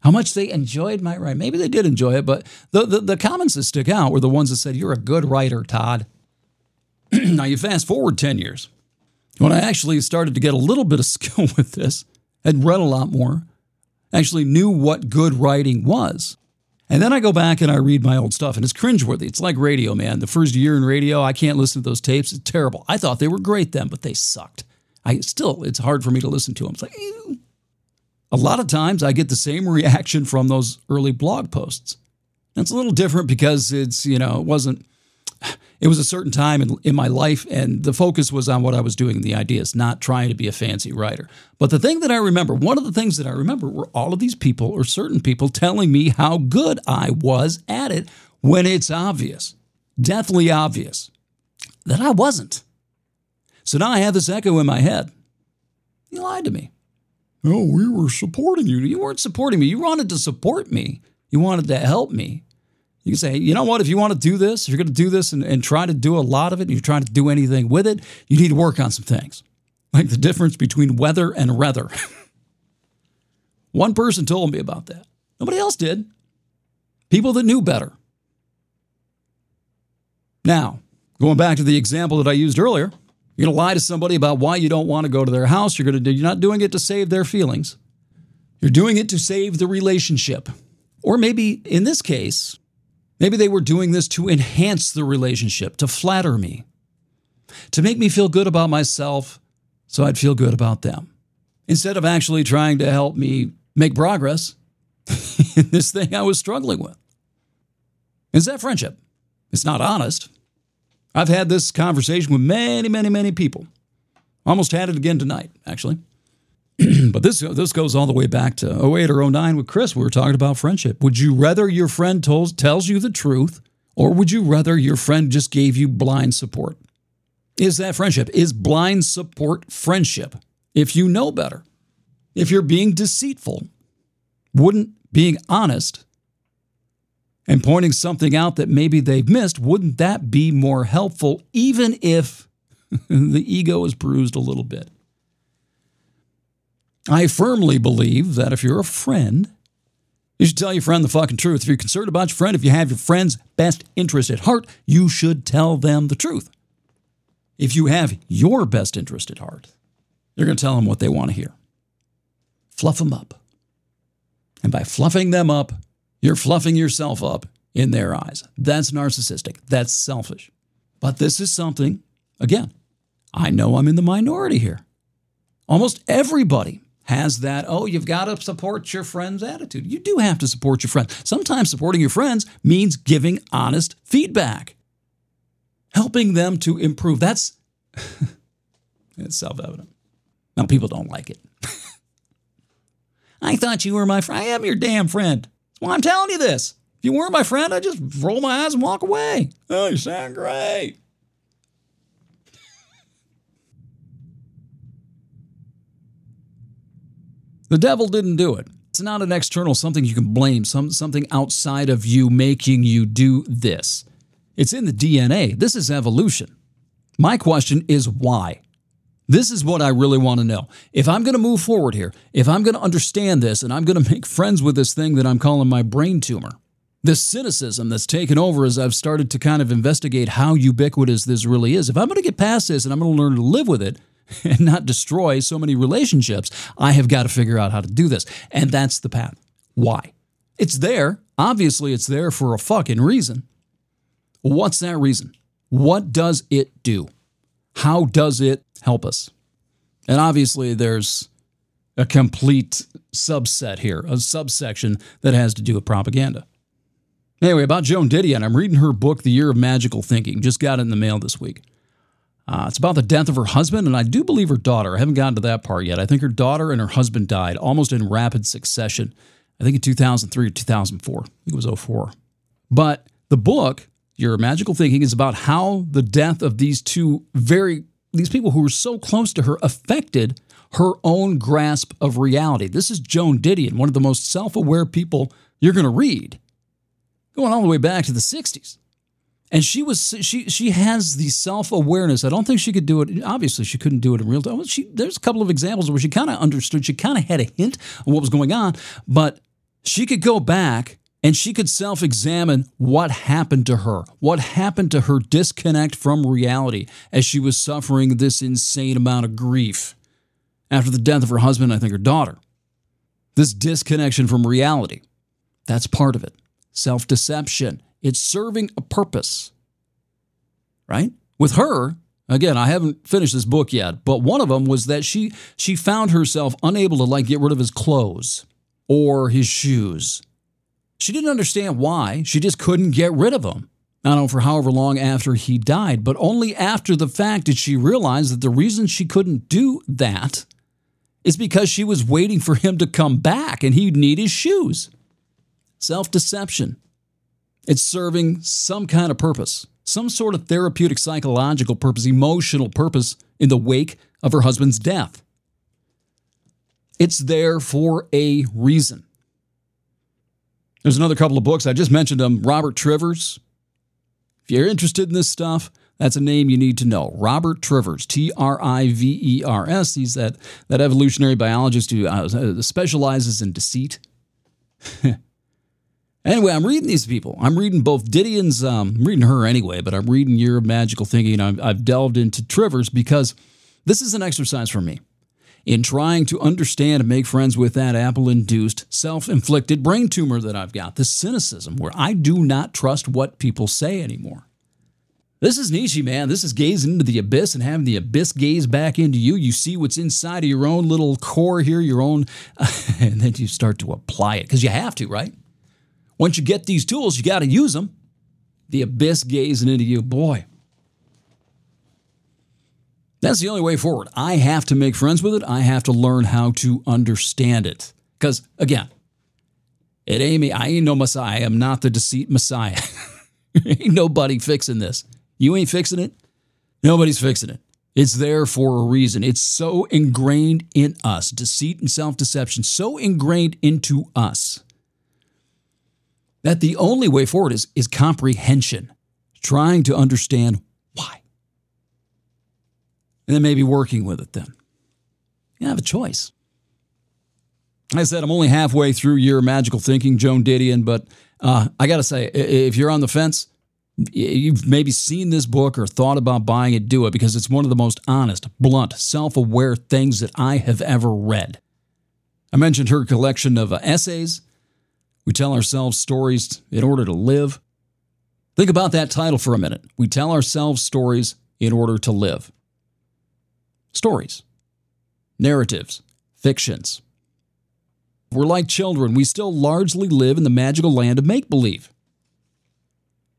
How much they enjoyed my writing. Maybe they did enjoy it, but the, the, the comments that stick out were the ones that said, You're a good writer, Todd. now, you fast forward 10 years, when I actually started to get a little bit of skill with this, had read a lot more, actually knew what good writing was. And then I go back and I read my old stuff, and it's cringeworthy. It's like radio, man. The first year in radio, I can't listen to those tapes. It's terrible. I thought they were great then, but they sucked. I still, it's hard for me to listen to them. It's like, Ew. a lot of times I get the same reaction from those early blog posts. It's a little different because it's, you know, it wasn't it was a certain time in, in my life, and the focus was on what I was doing, and the ideas, not trying to be a fancy writer. But the thing that I remember, one of the things that I remember were all of these people or certain people telling me how good I was at it when it's obvious, deathly obvious, that I wasn't. So now I have this echo in my head. You lied to me. Oh, we were supporting you. You weren't supporting me. You wanted to support me. You wanted to help me. You can say, you know what, if you want to do this, if you're going to do this and, and try to do a lot of it, and you're trying to do anything with it, you need to work on some things. Like the difference between weather and rather. One person told me about that. Nobody else did. People that knew better. Now, going back to the example that I used earlier, you're going to lie to somebody about why you don't want to go to their house. You're going to do, you're not doing it to save their feelings. You're doing it to save the relationship. Or maybe in this case, Maybe they were doing this to enhance the relationship, to flatter me, to make me feel good about myself so I'd feel good about them. Instead of actually trying to help me make progress in this thing I was struggling with. Is that friendship? It's not honest. I've had this conversation with many, many, many people. Almost had it again tonight, actually. but this this goes all the way back to 08 or 09 with Chris. We were talking about friendship. Would you rather your friend told, tells you the truth, or would you rather your friend just gave you blind support? Is that friendship? Is blind support friendship? If you know better, if you're being deceitful, wouldn't being honest and pointing something out that maybe they've missed, wouldn't that be more helpful, even if the ego is bruised a little bit? I firmly believe that if you're a friend, You should tell your friend the fucking truth. If you're concerned about your friend, if you have your friend's best interest at heart, you should tell them the truth. If you have your best interest at heart, you're going to tell them what they want to hear. Fluff them up. And by fluffing them up, you're fluffing yourself up in their eyes. That's narcissistic. That's selfish. But this is something, again, I know I'm in the minority here. Almost everybody has that, oh, you've got to support your friend's attitude. You do have to support your friends. Sometimes supporting your friends means giving honest feedback, helping them to improve. That's it's self-evident. Now people don't like it. I thought you were my friend. I am your damn friend. That's why I'm telling you this. If you weren't my friend, I'd just roll my eyes and walk away. Oh, you sound great. The devil didn't do it. It's not an external something you can blame, some, something outside of you making you do this. It's in the DNA. This is evolution. My question is why? This is what I really want to know. If I'm going to move forward here, if I'm going to understand this and I'm going to make friends with this thing that I'm calling my brain tumor, this cynicism that's taken over as I've started to kind of investigate how ubiquitous this really is, if I'm going to get past this and I'm going to learn to live with it and not destroy so many relationships, I have got to figure out how to do this. And that's the path. Why? It's there. Obviously, it's there for a fucking reason. What's that reason? What does it do? How does it help us? And obviously, there's a complete subset here, a subsection that has to do with propaganda. Anyway, about Joan Didion, I'm reading her book, The Year of Magical Thinking. Just got it in the mail this week. Uh, it's about the death of her husband, and I do believe her daughter. I haven't gotten to that part yet. I think her daughter and her husband died almost in rapid succession. I think in 2003 or 2004. I think it was 04. But the book, Your Magical Thinking, is about how the death of these two very these people who were so close to her affected her own grasp of reality. This is Joan Didion, one of the most self-aware people you're going to read, going all the way back to the 60s. And she was she she has the self awareness. I don't think she could do it. Obviously, she couldn't do it in real time. She there's a couple of examples where she kind of understood. She kind of had a hint of what was going on, but she could go back and she could self examine what happened to her, what happened to her disconnect from reality as she was suffering this insane amount of grief after the death of her husband, I think her daughter. This disconnection from reality. That's part of it. Self deception. It's serving a purpose, right? With her, again, I haven't finished this book yet, but one of them was that she she found herself unable to like get rid of his clothes or his shoes. She didn't understand why. She just couldn't get rid of them. I don't know for however long after he died, but only after the fact did she realize that the reason she couldn't do that is because she was waiting for him to come back and he'd need his shoes. Self deception. It's serving some kind of purpose, some sort of therapeutic, psychological purpose, emotional purpose in the wake of her husband's death. It's there for a reason. There's another couple of books. I just mentioned them. Robert Trivers. If you're interested in this stuff, that's a name you need to know. Robert Trivers, T R I V E R S. He's that, that evolutionary biologist who uh, specializes in deceit. Anyway, I'm reading these people. I'm reading both Didion's, um, I'm reading her anyway, but I'm reading of Magical Thinking. I've, I've delved into Trivers because this is an exercise for me in trying to understand and make friends with that apple induced, self inflicted brain tumor that I've got, this cynicism where I do not trust what people say anymore. This is Nietzsche, man. This is gazing into the abyss and having the abyss gaze back into you. You see what's inside of your own little core here, your own, and then you start to apply it because you have to, right? Once you get these tools, you got to use them. The abyss gazing into you, boy. That's the only way forward. I have to make friends with it. I have to learn how to understand it. Because again, it ain't me. I ain't no Messiah. I am not the deceit Messiah. ain't nobody fixing this. You ain't fixing it. Nobody's fixing it. It's there for a reason. It's so ingrained in us. Deceit and self deception, so ingrained into us that the only way forward is, is comprehension, trying to understand why. And then maybe working with it then. You have a choice. I said I'm only halfway through your magical thinking, Joan Didion, but uh, I got to say, if you're on the fence, you've maybe seen this book or thought about buying it, do it because it's one of the most honest, blunt, self aware things that I have ever read. I mentioned her collection of uh, essays. We tell ourselves stories in order to live. Think about that title for a minute. We tell ourselves stories in order to live. Stories, narratives, fictions. We're like children. We still largely live in the magical land of make believe.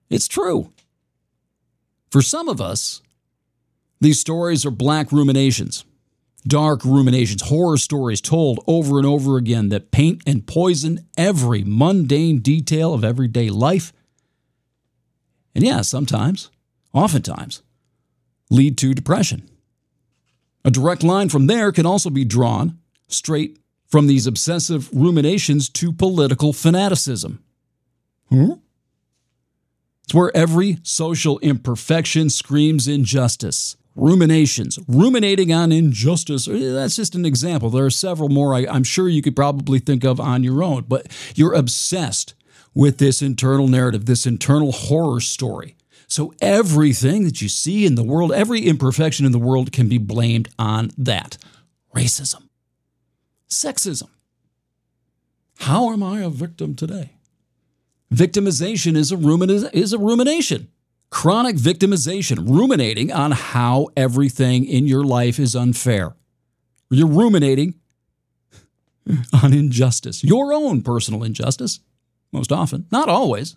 It's true. For some of us, these stories are black ruminations, dark ruminations, horror stories told over and over again that paint and poison every mundane detail of everyday life. And yeah, sometimes, oftentimes, lead to depression. A direct line from there can also be drawn straight from these obsessive ruminations to political fanaticism. Hmm? It's where every social imperfection screams injustice. Ruminations, ruminating on injustice. That's just an example. There are several more I, am sure you could probably think of on your own, but you're obsessed with this internal narrative, this internal horror story. So everything that you see in the world, every imperfection in the world can be blamed on that. Racism, sexism. How am I a victim today? Victimization is a, rumina- is a rumination. Chronic victimization, ruminating on how everything in your life is unfair. You're ruminating on injustice, your own personal injustice, most often, not always.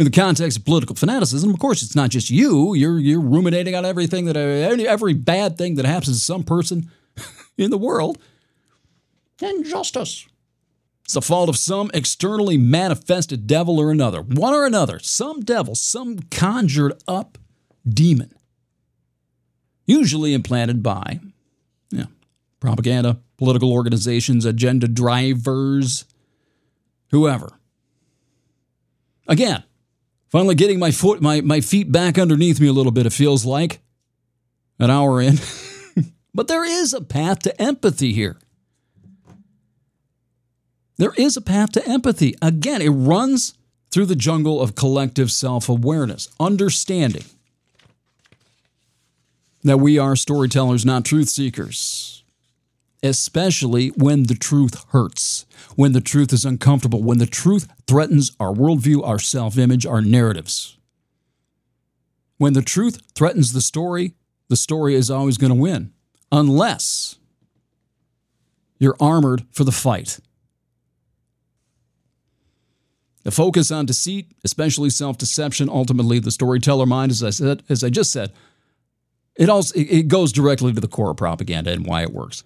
In the context of political fanaticism, of course, it's not just you. You're, you're ruminating on everything that every bad thing that happens to some person in the world. Injustice. It's the fault of some externally manifested devil or another, one or another, some devil, some conjured up demon. Usually implanted by yeah, propaganda, political organizations, agenda drivers, whoever. Again, finally getting my foot my, my feet back underneath me a little bit, it feels like. An hour in. but there is a path to empathy here. There is a path to empathy. Again, it runs through the jungle of collective self awareness, understanding that we are storytellers, not truth seekers, especially when the truth hurts, when the truth is uncomfortable, when the truth threatens our worldview, our self image, our narratives. When the truth threatens the story, the story is always going to win, unless you're armored for the fight. The focus on deceit, especially self-deception, ultimately the storyteller mind, as I said, as I just said, it also it goes directly to the core of propaganda and why it works.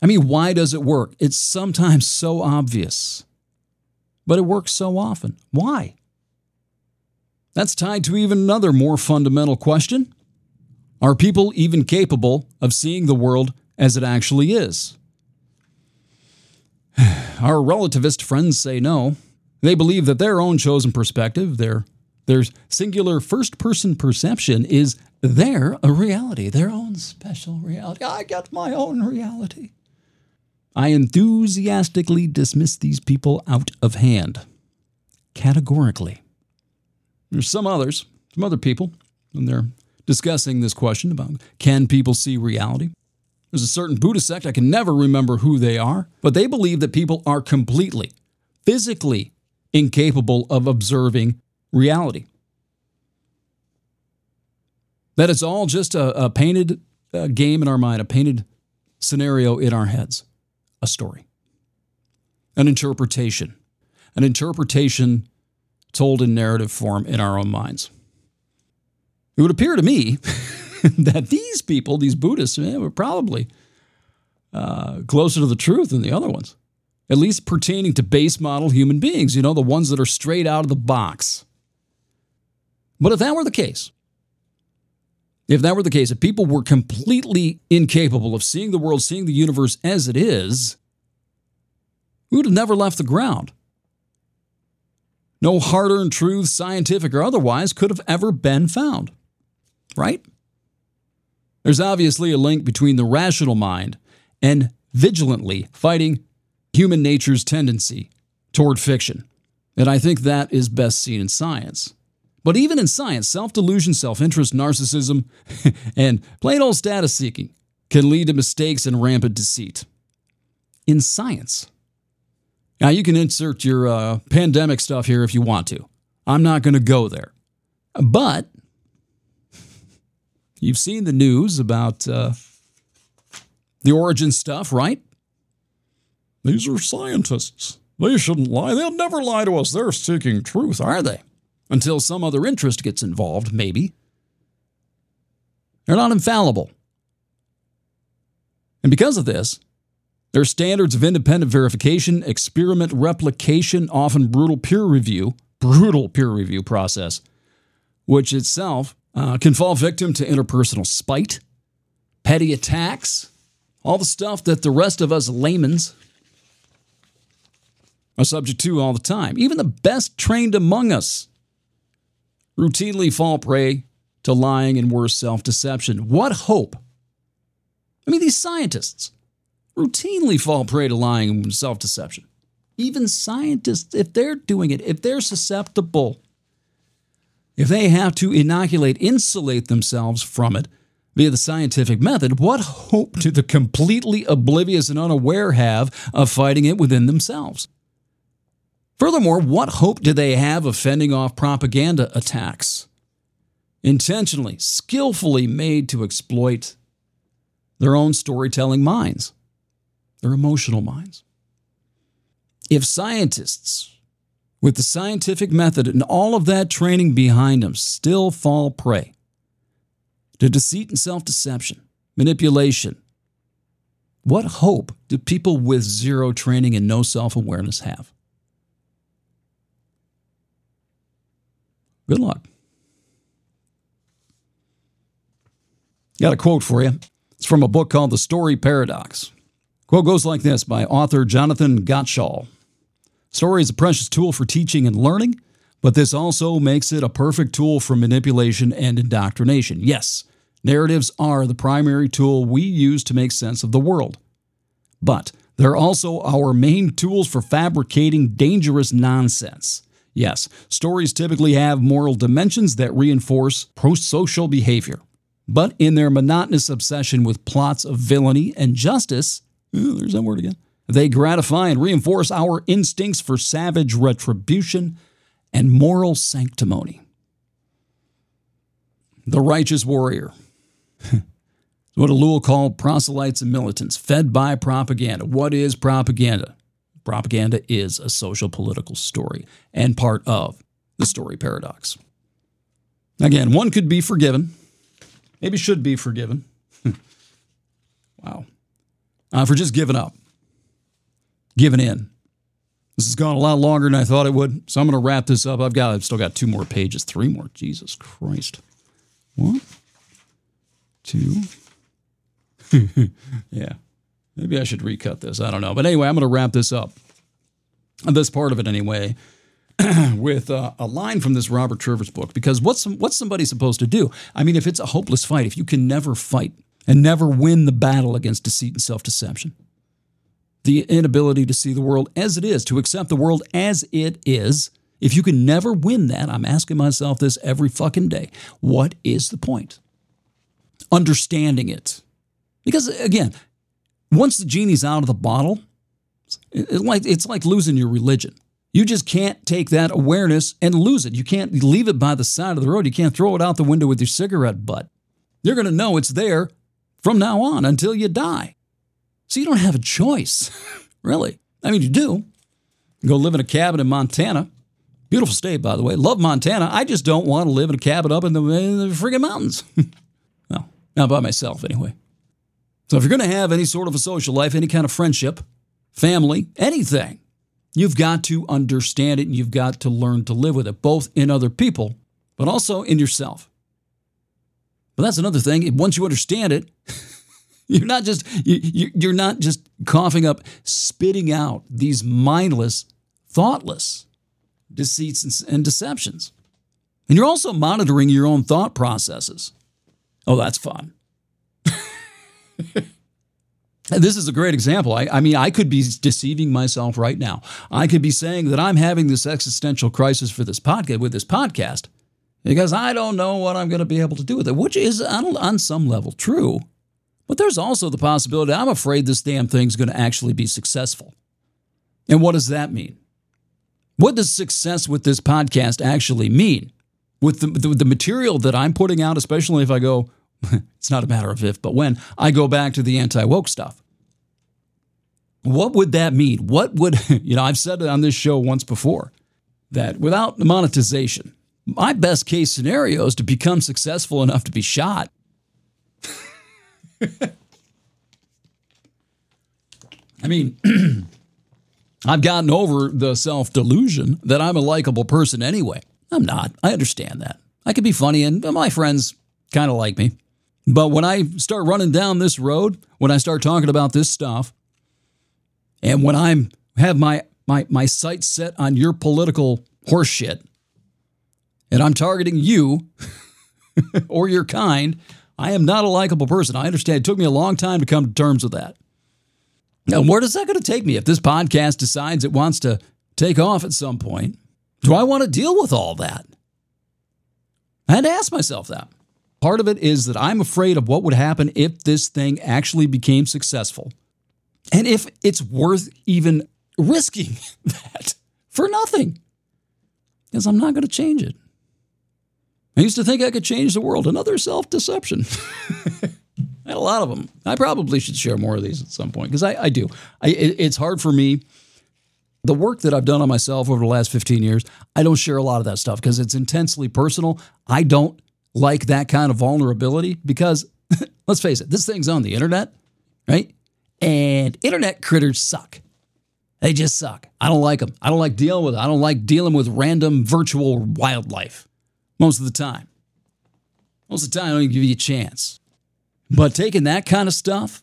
I mean, why does it work? It's sometimes so obvious, but it works so often. Why? That's tied to even another more fundamental question. Are people even capable of seeing the world as it actually is? Our relativist friends say no. They believe that their own chosen perspective, their, their singular first person perception, is their reality, their own special reality. I get my own reality. I enthusiastically dismiss these people out of hand, categorically. There's some others, some other people, and they're discussing this question about can people see reality? There's a certain Buddhist sect, I can never remember who they are, but they believe that people are completely, physically incapable of observing reality. That it's all just a, a painted uh, game in our mind, a painted scenario in our heads, a story, an interpretation, an interpretation told in narrative form in our own minds. It would appear to me that these people, these Buddhists, eh, were probably uh, closer to the truth than the other ones at least pertaining to base model human beings, you know, the ones that are straight out of the box. But if that were the case, if that were the case, if people were completely incapable of seeing the world, seeing the universe as it is, we would have never left the ground. No hard earned truth, scientific or otherwise, could have ever been found. Right? There's obviously a link between the rational mind and vigilantly fighting human nature's tendency toward fiction. And I think that is best seen in science. But even in science, self delusion, self interest, narcissism, and plain old status seeking can lead to mistakes and rampant deceit. In science. Now, you can insert your uh, pandemic stuff here if you want to. I'm not going to go there. But you've seen the news about uh, the origin stuff, right? These are scientists. They shouldn't lie. They'll never lie to us. They're seeking truth, are they? Until some other interest gets involved, maybe. They're not infallible. And because of this, their standards of independent verification, experiment replication, often brutal peer review, brutal peer review process, which itself uh, can fall victim to interpersonal spite, petty attacks, all the stuff that the rest of us laymen's are subject to all the time. Even the best trained among us routinely fall prey to lying and worse self deception. What hope? I mean, these scientists routinely fall prey to lying and self deception. Even scientists, if they're doing it, if they're susceptible, if they have to inoculate, insulate themselves from it via the scientific method, what hope do the completely oblivious and unaware have of fighting it within themselves? Furthermore, what hope do they have of fending off propaganda attacks? Intentionally, skillfully made to exploit their own storytelling minds, their emotional minds. If scientists, with the scientific method and all of that training behind them, still fall prey to deceit and self deception, manipulation, what hope do people with zero training and no self awareness have? Good luck. Got a quote for you. It's from a book called The Story Paradox. Quote goes like this by author Jonathan Gottschall. Story is a precious tool for teaching and learning, but this also makes it a perfect tool for manipulation and indoctrination. Yes, narratives are the primary tool we use to make sense of the world. But they're also our main tools for fabricating dangerous nonsense. Yes, stories typically have moral dimensions that reinforce pro social behavior. But in their monotonous obsession with plots of villainy and justice, oh, there's that word again, they gratify and reinforce our instincts for savage retribution and moral sanctimony. The righteous warrior. what a Ellul called proselytes and militants, fed by propaganda. What is propaganda? Propaganda is a social political story and part of the story paradox. Again, one could be forgiven, maybe should be forgiven. wow. Uh, for just giving up, giving in. This has gone a lot longer than I thought it would, so I'm going to wrap this up. I've got, I've still got two more pages, three more. Jesus Christ. One, two. yeah. Maybe I should recut this. I don't know. But anyway, I'm going to wrap this up, this part of it anyway, with uh, a line from this Robert Trivers book. Because what's, what's somebody supposed to do? I mean, if it's a hopeless fight, if you can never fight and never win the battle against deceit and self deception, the inability to see the world as it is, to accept the world as it is, if you can never win that, I'm asking myself this every fucking day what is the point? Understanding it. Because again, once the genie's out of the bottle, it's like, it's like losing your religion. You just can't take that awareness and lose it. You can't leave it by the side of the road. You can't throw it out the window with your cigarette butt. You're going to know it's there from now on until you die. So you don't have a choice, really. I mean, you do. go live in a cabin in Montana. Beautiful state, by the way. Love Montana. I just don't want to live in a cabin up in the, in the friggin' mountains. well, not by myself, anyway. So if you're going to have any sort of a social life, any kind of friendship, family, anything, you've got to understand it and you've got to learn to live with it, both in other people, but also in yourself. But that's another thing. Once you understand it, you're not just you, you're not just coughing up, spitting out these mindless, thoughtless deceits and deceptions. And you're also monitoring your own thought processes. Oh, that's fun. This is a great example. I, I, mean, I could be deceiving myself right now. I could be saying that I'm having this existential crisis for this podcast with this podcast because I don't know what I'm going to be able to do with it, which is on, some level true. But there's also the possibility I'm afraid this damn thing's going to actually be successful. And what does that mean? What does success with this podcast actually mean? With the, the, the material that I'm putting out, especially if I go, it's not a matter of if, but when I go back to the anti woke stuff. What would that mean? What would, you know, I've said it on this show once before that without monetization, my best case scenario is to become successful enough to be shot. I mean, I've gotten over the self delusion that I'm a likable person anyway. I'm not. I understand that. I can be funny, and my friends kind of like me. But when I start running down this road, when I start talking about this stuff, and when I'm have my my my sights set on your political horseshit, and I'm targeting you or your kind, I am not a likable person. I understand. It took me a long time to come to terms with that. Now, where is that going to take me if this podcast decides it wants to take off at some point? Do I want to deal with all that? I had to ask myself that. Part of it is that I'm afraid of what would happen if this thing actually became successful. And if it's worth even risking that for nothing. Because I'm not going to change it. I used to think I could change the world. Another self deception. I had a lot of them. I probably should share more of these at some point because I, I, do. I, it, it's hard for me. The work that I've done on myself over the last 15 years, I don't share a lot of that stuff because it's intensely personal. I don't like that kind of vulnerability because, let's face it, this thing's on the internet, right? And internet critters suck. They just suck. I don't like them. I don't like dealing with it. I don't like dealing with random virtual wildlife most of the time. Most of the time, I don't even give you a chance. But taking that kind of stuff,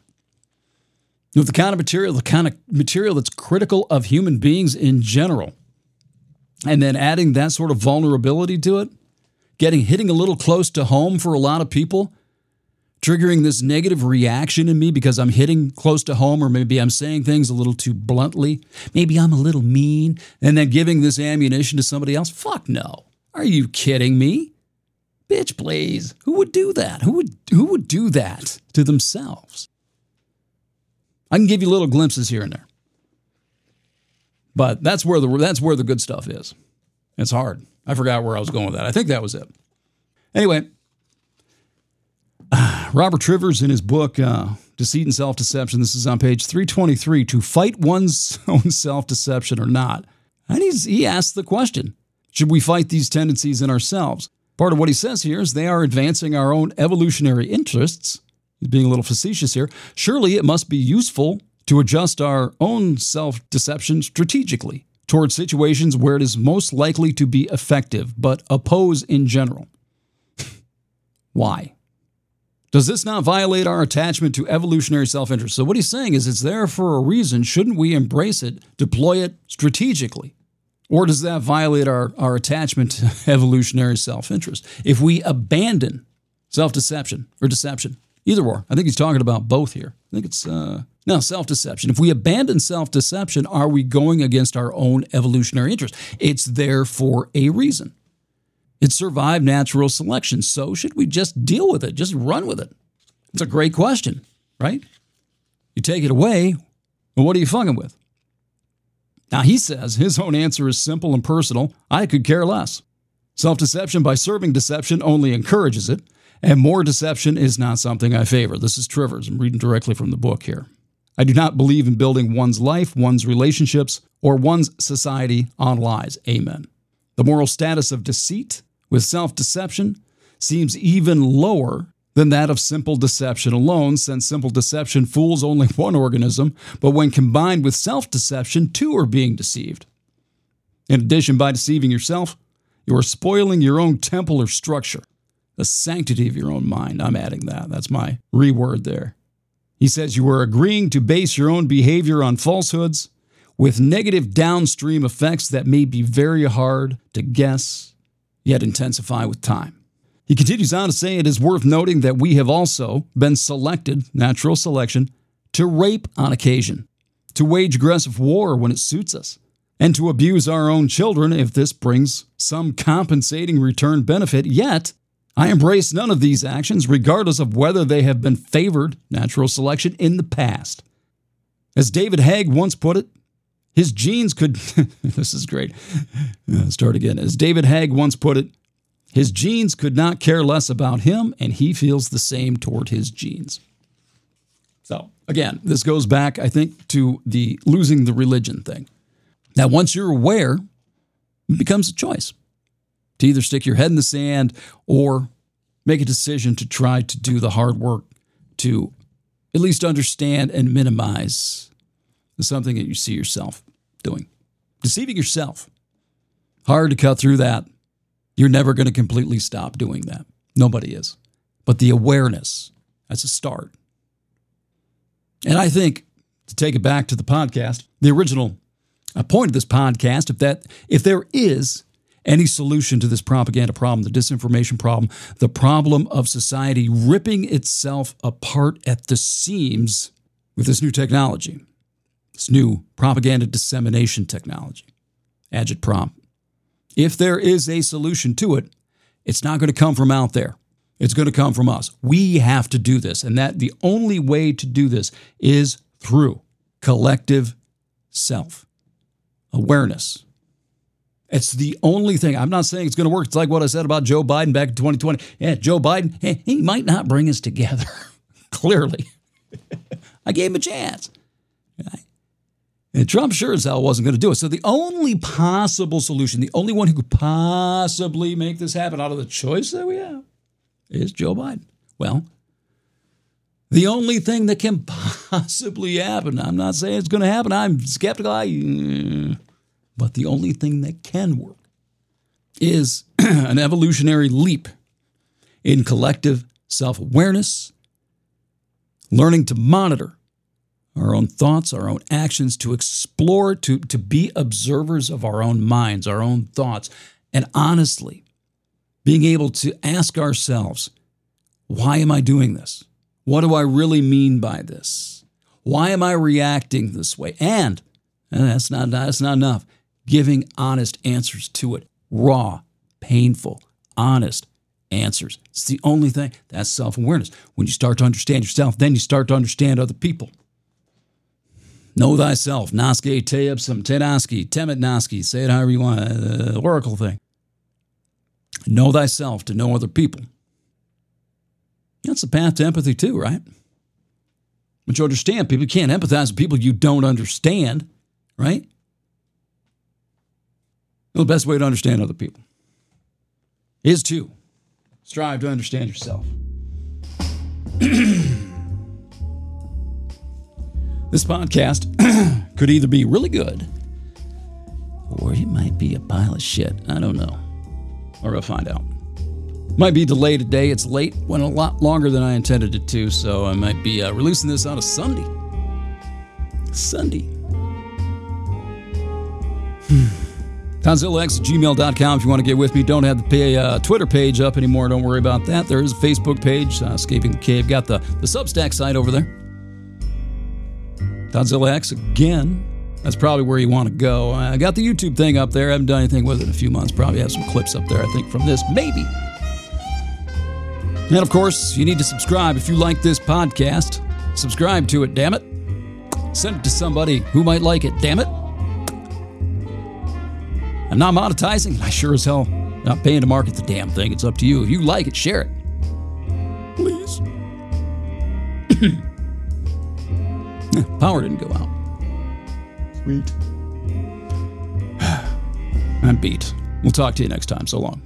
with the kind of material, the kind of material that's critical of human beings in general, and then adding that sort of vulnerability to it, getting hitting a little close to home for a lot of people, triggering this negative reaction in me because I'm hitting close to home, or maybe I'm saying things a little too bluntly. Maybe I'm a little mean, and then giving this ammunition to somebody else. Fuck no. Are you kidding me? Bitch, please. Who would do that? Who would who would do that to themselves? I can give you little glimpses here and there. But that's where the that's where the good stuff is. It's hard. I forgot where I was going with that. I think that was it. Anyway, Robert Trivers in his book uh, Deceit and Self Deception. This is on page 323. To fight one's own self deception or not, and he's, he asks the question: Should we fight these tendencies in ourselves? Part of what he says here is they are advancing our own evolutionary interests. He's being a little facetious here. Surely it must be useful to adjust our own self deception strategically towards situations where it is most likely to be effective, but oppose in general. Why? Does this not violate our attachment to evolutionary self interest? So, what he's saying is it's there for a reason. Shouldn't we embrace it, deploy it strategically? Or does that violate our, our attachment to evolutionary self interest? If we abandon self deception or deception, either or, I think he's talking about both here. I think it's, uh, no, self deception. If we abandon self deception, are we going against our own evolutionary interest? It's there for a reason. It survived natural selection. So should we just deal with it? Just run with it? It's a great question, right? You take it away, well, what are you fucking with? Now, he says his own answer is simple and personal I could care less. Self deception by serving deception only encourages it, and more deception is not something I favor. This is Trivers. I'm reading directly from the book here. I do not believe in building one's life, one's relationships, or one's society on lies. Amen. The moral status of deceit with self deception seems even lower than that of simple deception alone, since simple deception fools only one organism, but when combined with self deception, two are being deceived. In addition, by deceiving yourself, you are spoiling your own temple or structure, the sanctity of your own mind. I'm adding that. That's my reword there. He says you are agreeing to base your own behavior on falsehoods with negative downstream effects that may be very hard to guess, yet intensify with time. He continues on to say it is worth noting that we have also been selected, natural selection, to rape on occasion, to wage aggressive war when it suits us, and to abuse our own children if this brings some compensating return benefit. Yet, I embrace none of these actions, regardless of whether they have been favored natural selection in the past. As David Haig once put it, his genes could, this is great. Uh, start again. As David Haig once put it, his genes could not care less about him, and he feels the same toward his genes. So, again, this goes back, I think, to the losing the religion thing. Now, once you're aware, it becomes a choice to either stick your head in the sand or make a decision to try to do the hard work to at least understand and minimize something that you see yourself doing. Deceiving yourself. Hard to cut through that. You're never going to completely stop doing that. Nobody is. But the awareness, that's a start. And I think to take it back to the podcast, the original uh, point of this podcast, if that if there is any solution to this propaganda problem, the disinformation problem, the problem of society ripping itself apart at the seams with this new technology, this new propaganda dissemination technology, agitprop. If there is a solution to it, it's not going to come from out there. It's going to come from us. We have to do this. And that the only way to do this is through collective self awareness. It's the only thing. I'm not saying it's going to work. It's like what I said about Joe Biden back in 2020. Yeah, Joe Biden, eh, he might not bring us together, clearly. I gave him a chance. And Trump sure as hell wasn't going to do it. So the only possible solution, the only one who could possibly make this happen out of the choice that we have is Joe Biden. Well, the only thing that can possibly happen, I'm not saying it's going to happen, I'm skeptical. I, mm, but the only thing that can work is an evolutionary leap in collective self awareness, learning to monitor our own thoughts, our own actions, to explore, to, to be observers of our own minds, our own thoughts, and honestly being able to ask ourselves, why am I doing this? What do I really mean by this? Why am I reacting this way? And, and that's not that's not enough giving honest answers to it. Raw, painful, honest answers. It's the only thing. That's self awareness. When you start to understand yourself, then you start to understand other people. Know thyself. Naske teipsum tenaski, temet naski. Say it however you want. Uh, oracle thing. Know thyself to know other people. That's the path to empathy, too, right? But you understand people. You can't empathize with people you don't understand, right? The best way to understand other people is to strive to understand yourself. this podcast could either be really good or it might be a pile of shit. I don't know. Or we'll find out. Might be delayed today. It's late, went a lot longer than I intended it to, so I might be uh, releasing this on a Sunday. Sunday. ToddzillaX gmail.com if you want to get with me. Don't have the pay, uh, Twitter page up anymore. Don't worry about that. There is a Facebook page, uh, Escaping the Cave. Got the, the Substack site over there. ToddzillaX again. That's probably where you want to go. I got the YouTube thing up there. I haven't done anything with it in a few months. Probably have some clips up there, I think, from this. Maybe. And of course, you need to subscribe if you like this podcast. Subscribe to it, damn it. Send it to somebody who might like it, damn it. I'm not monetizing, and I sure as hell not paying to market the damn thing. It's up to you. If you like it, share it. Please. Power didn't go out. Sweet. I'm beat. We'll talk to you next time. So long.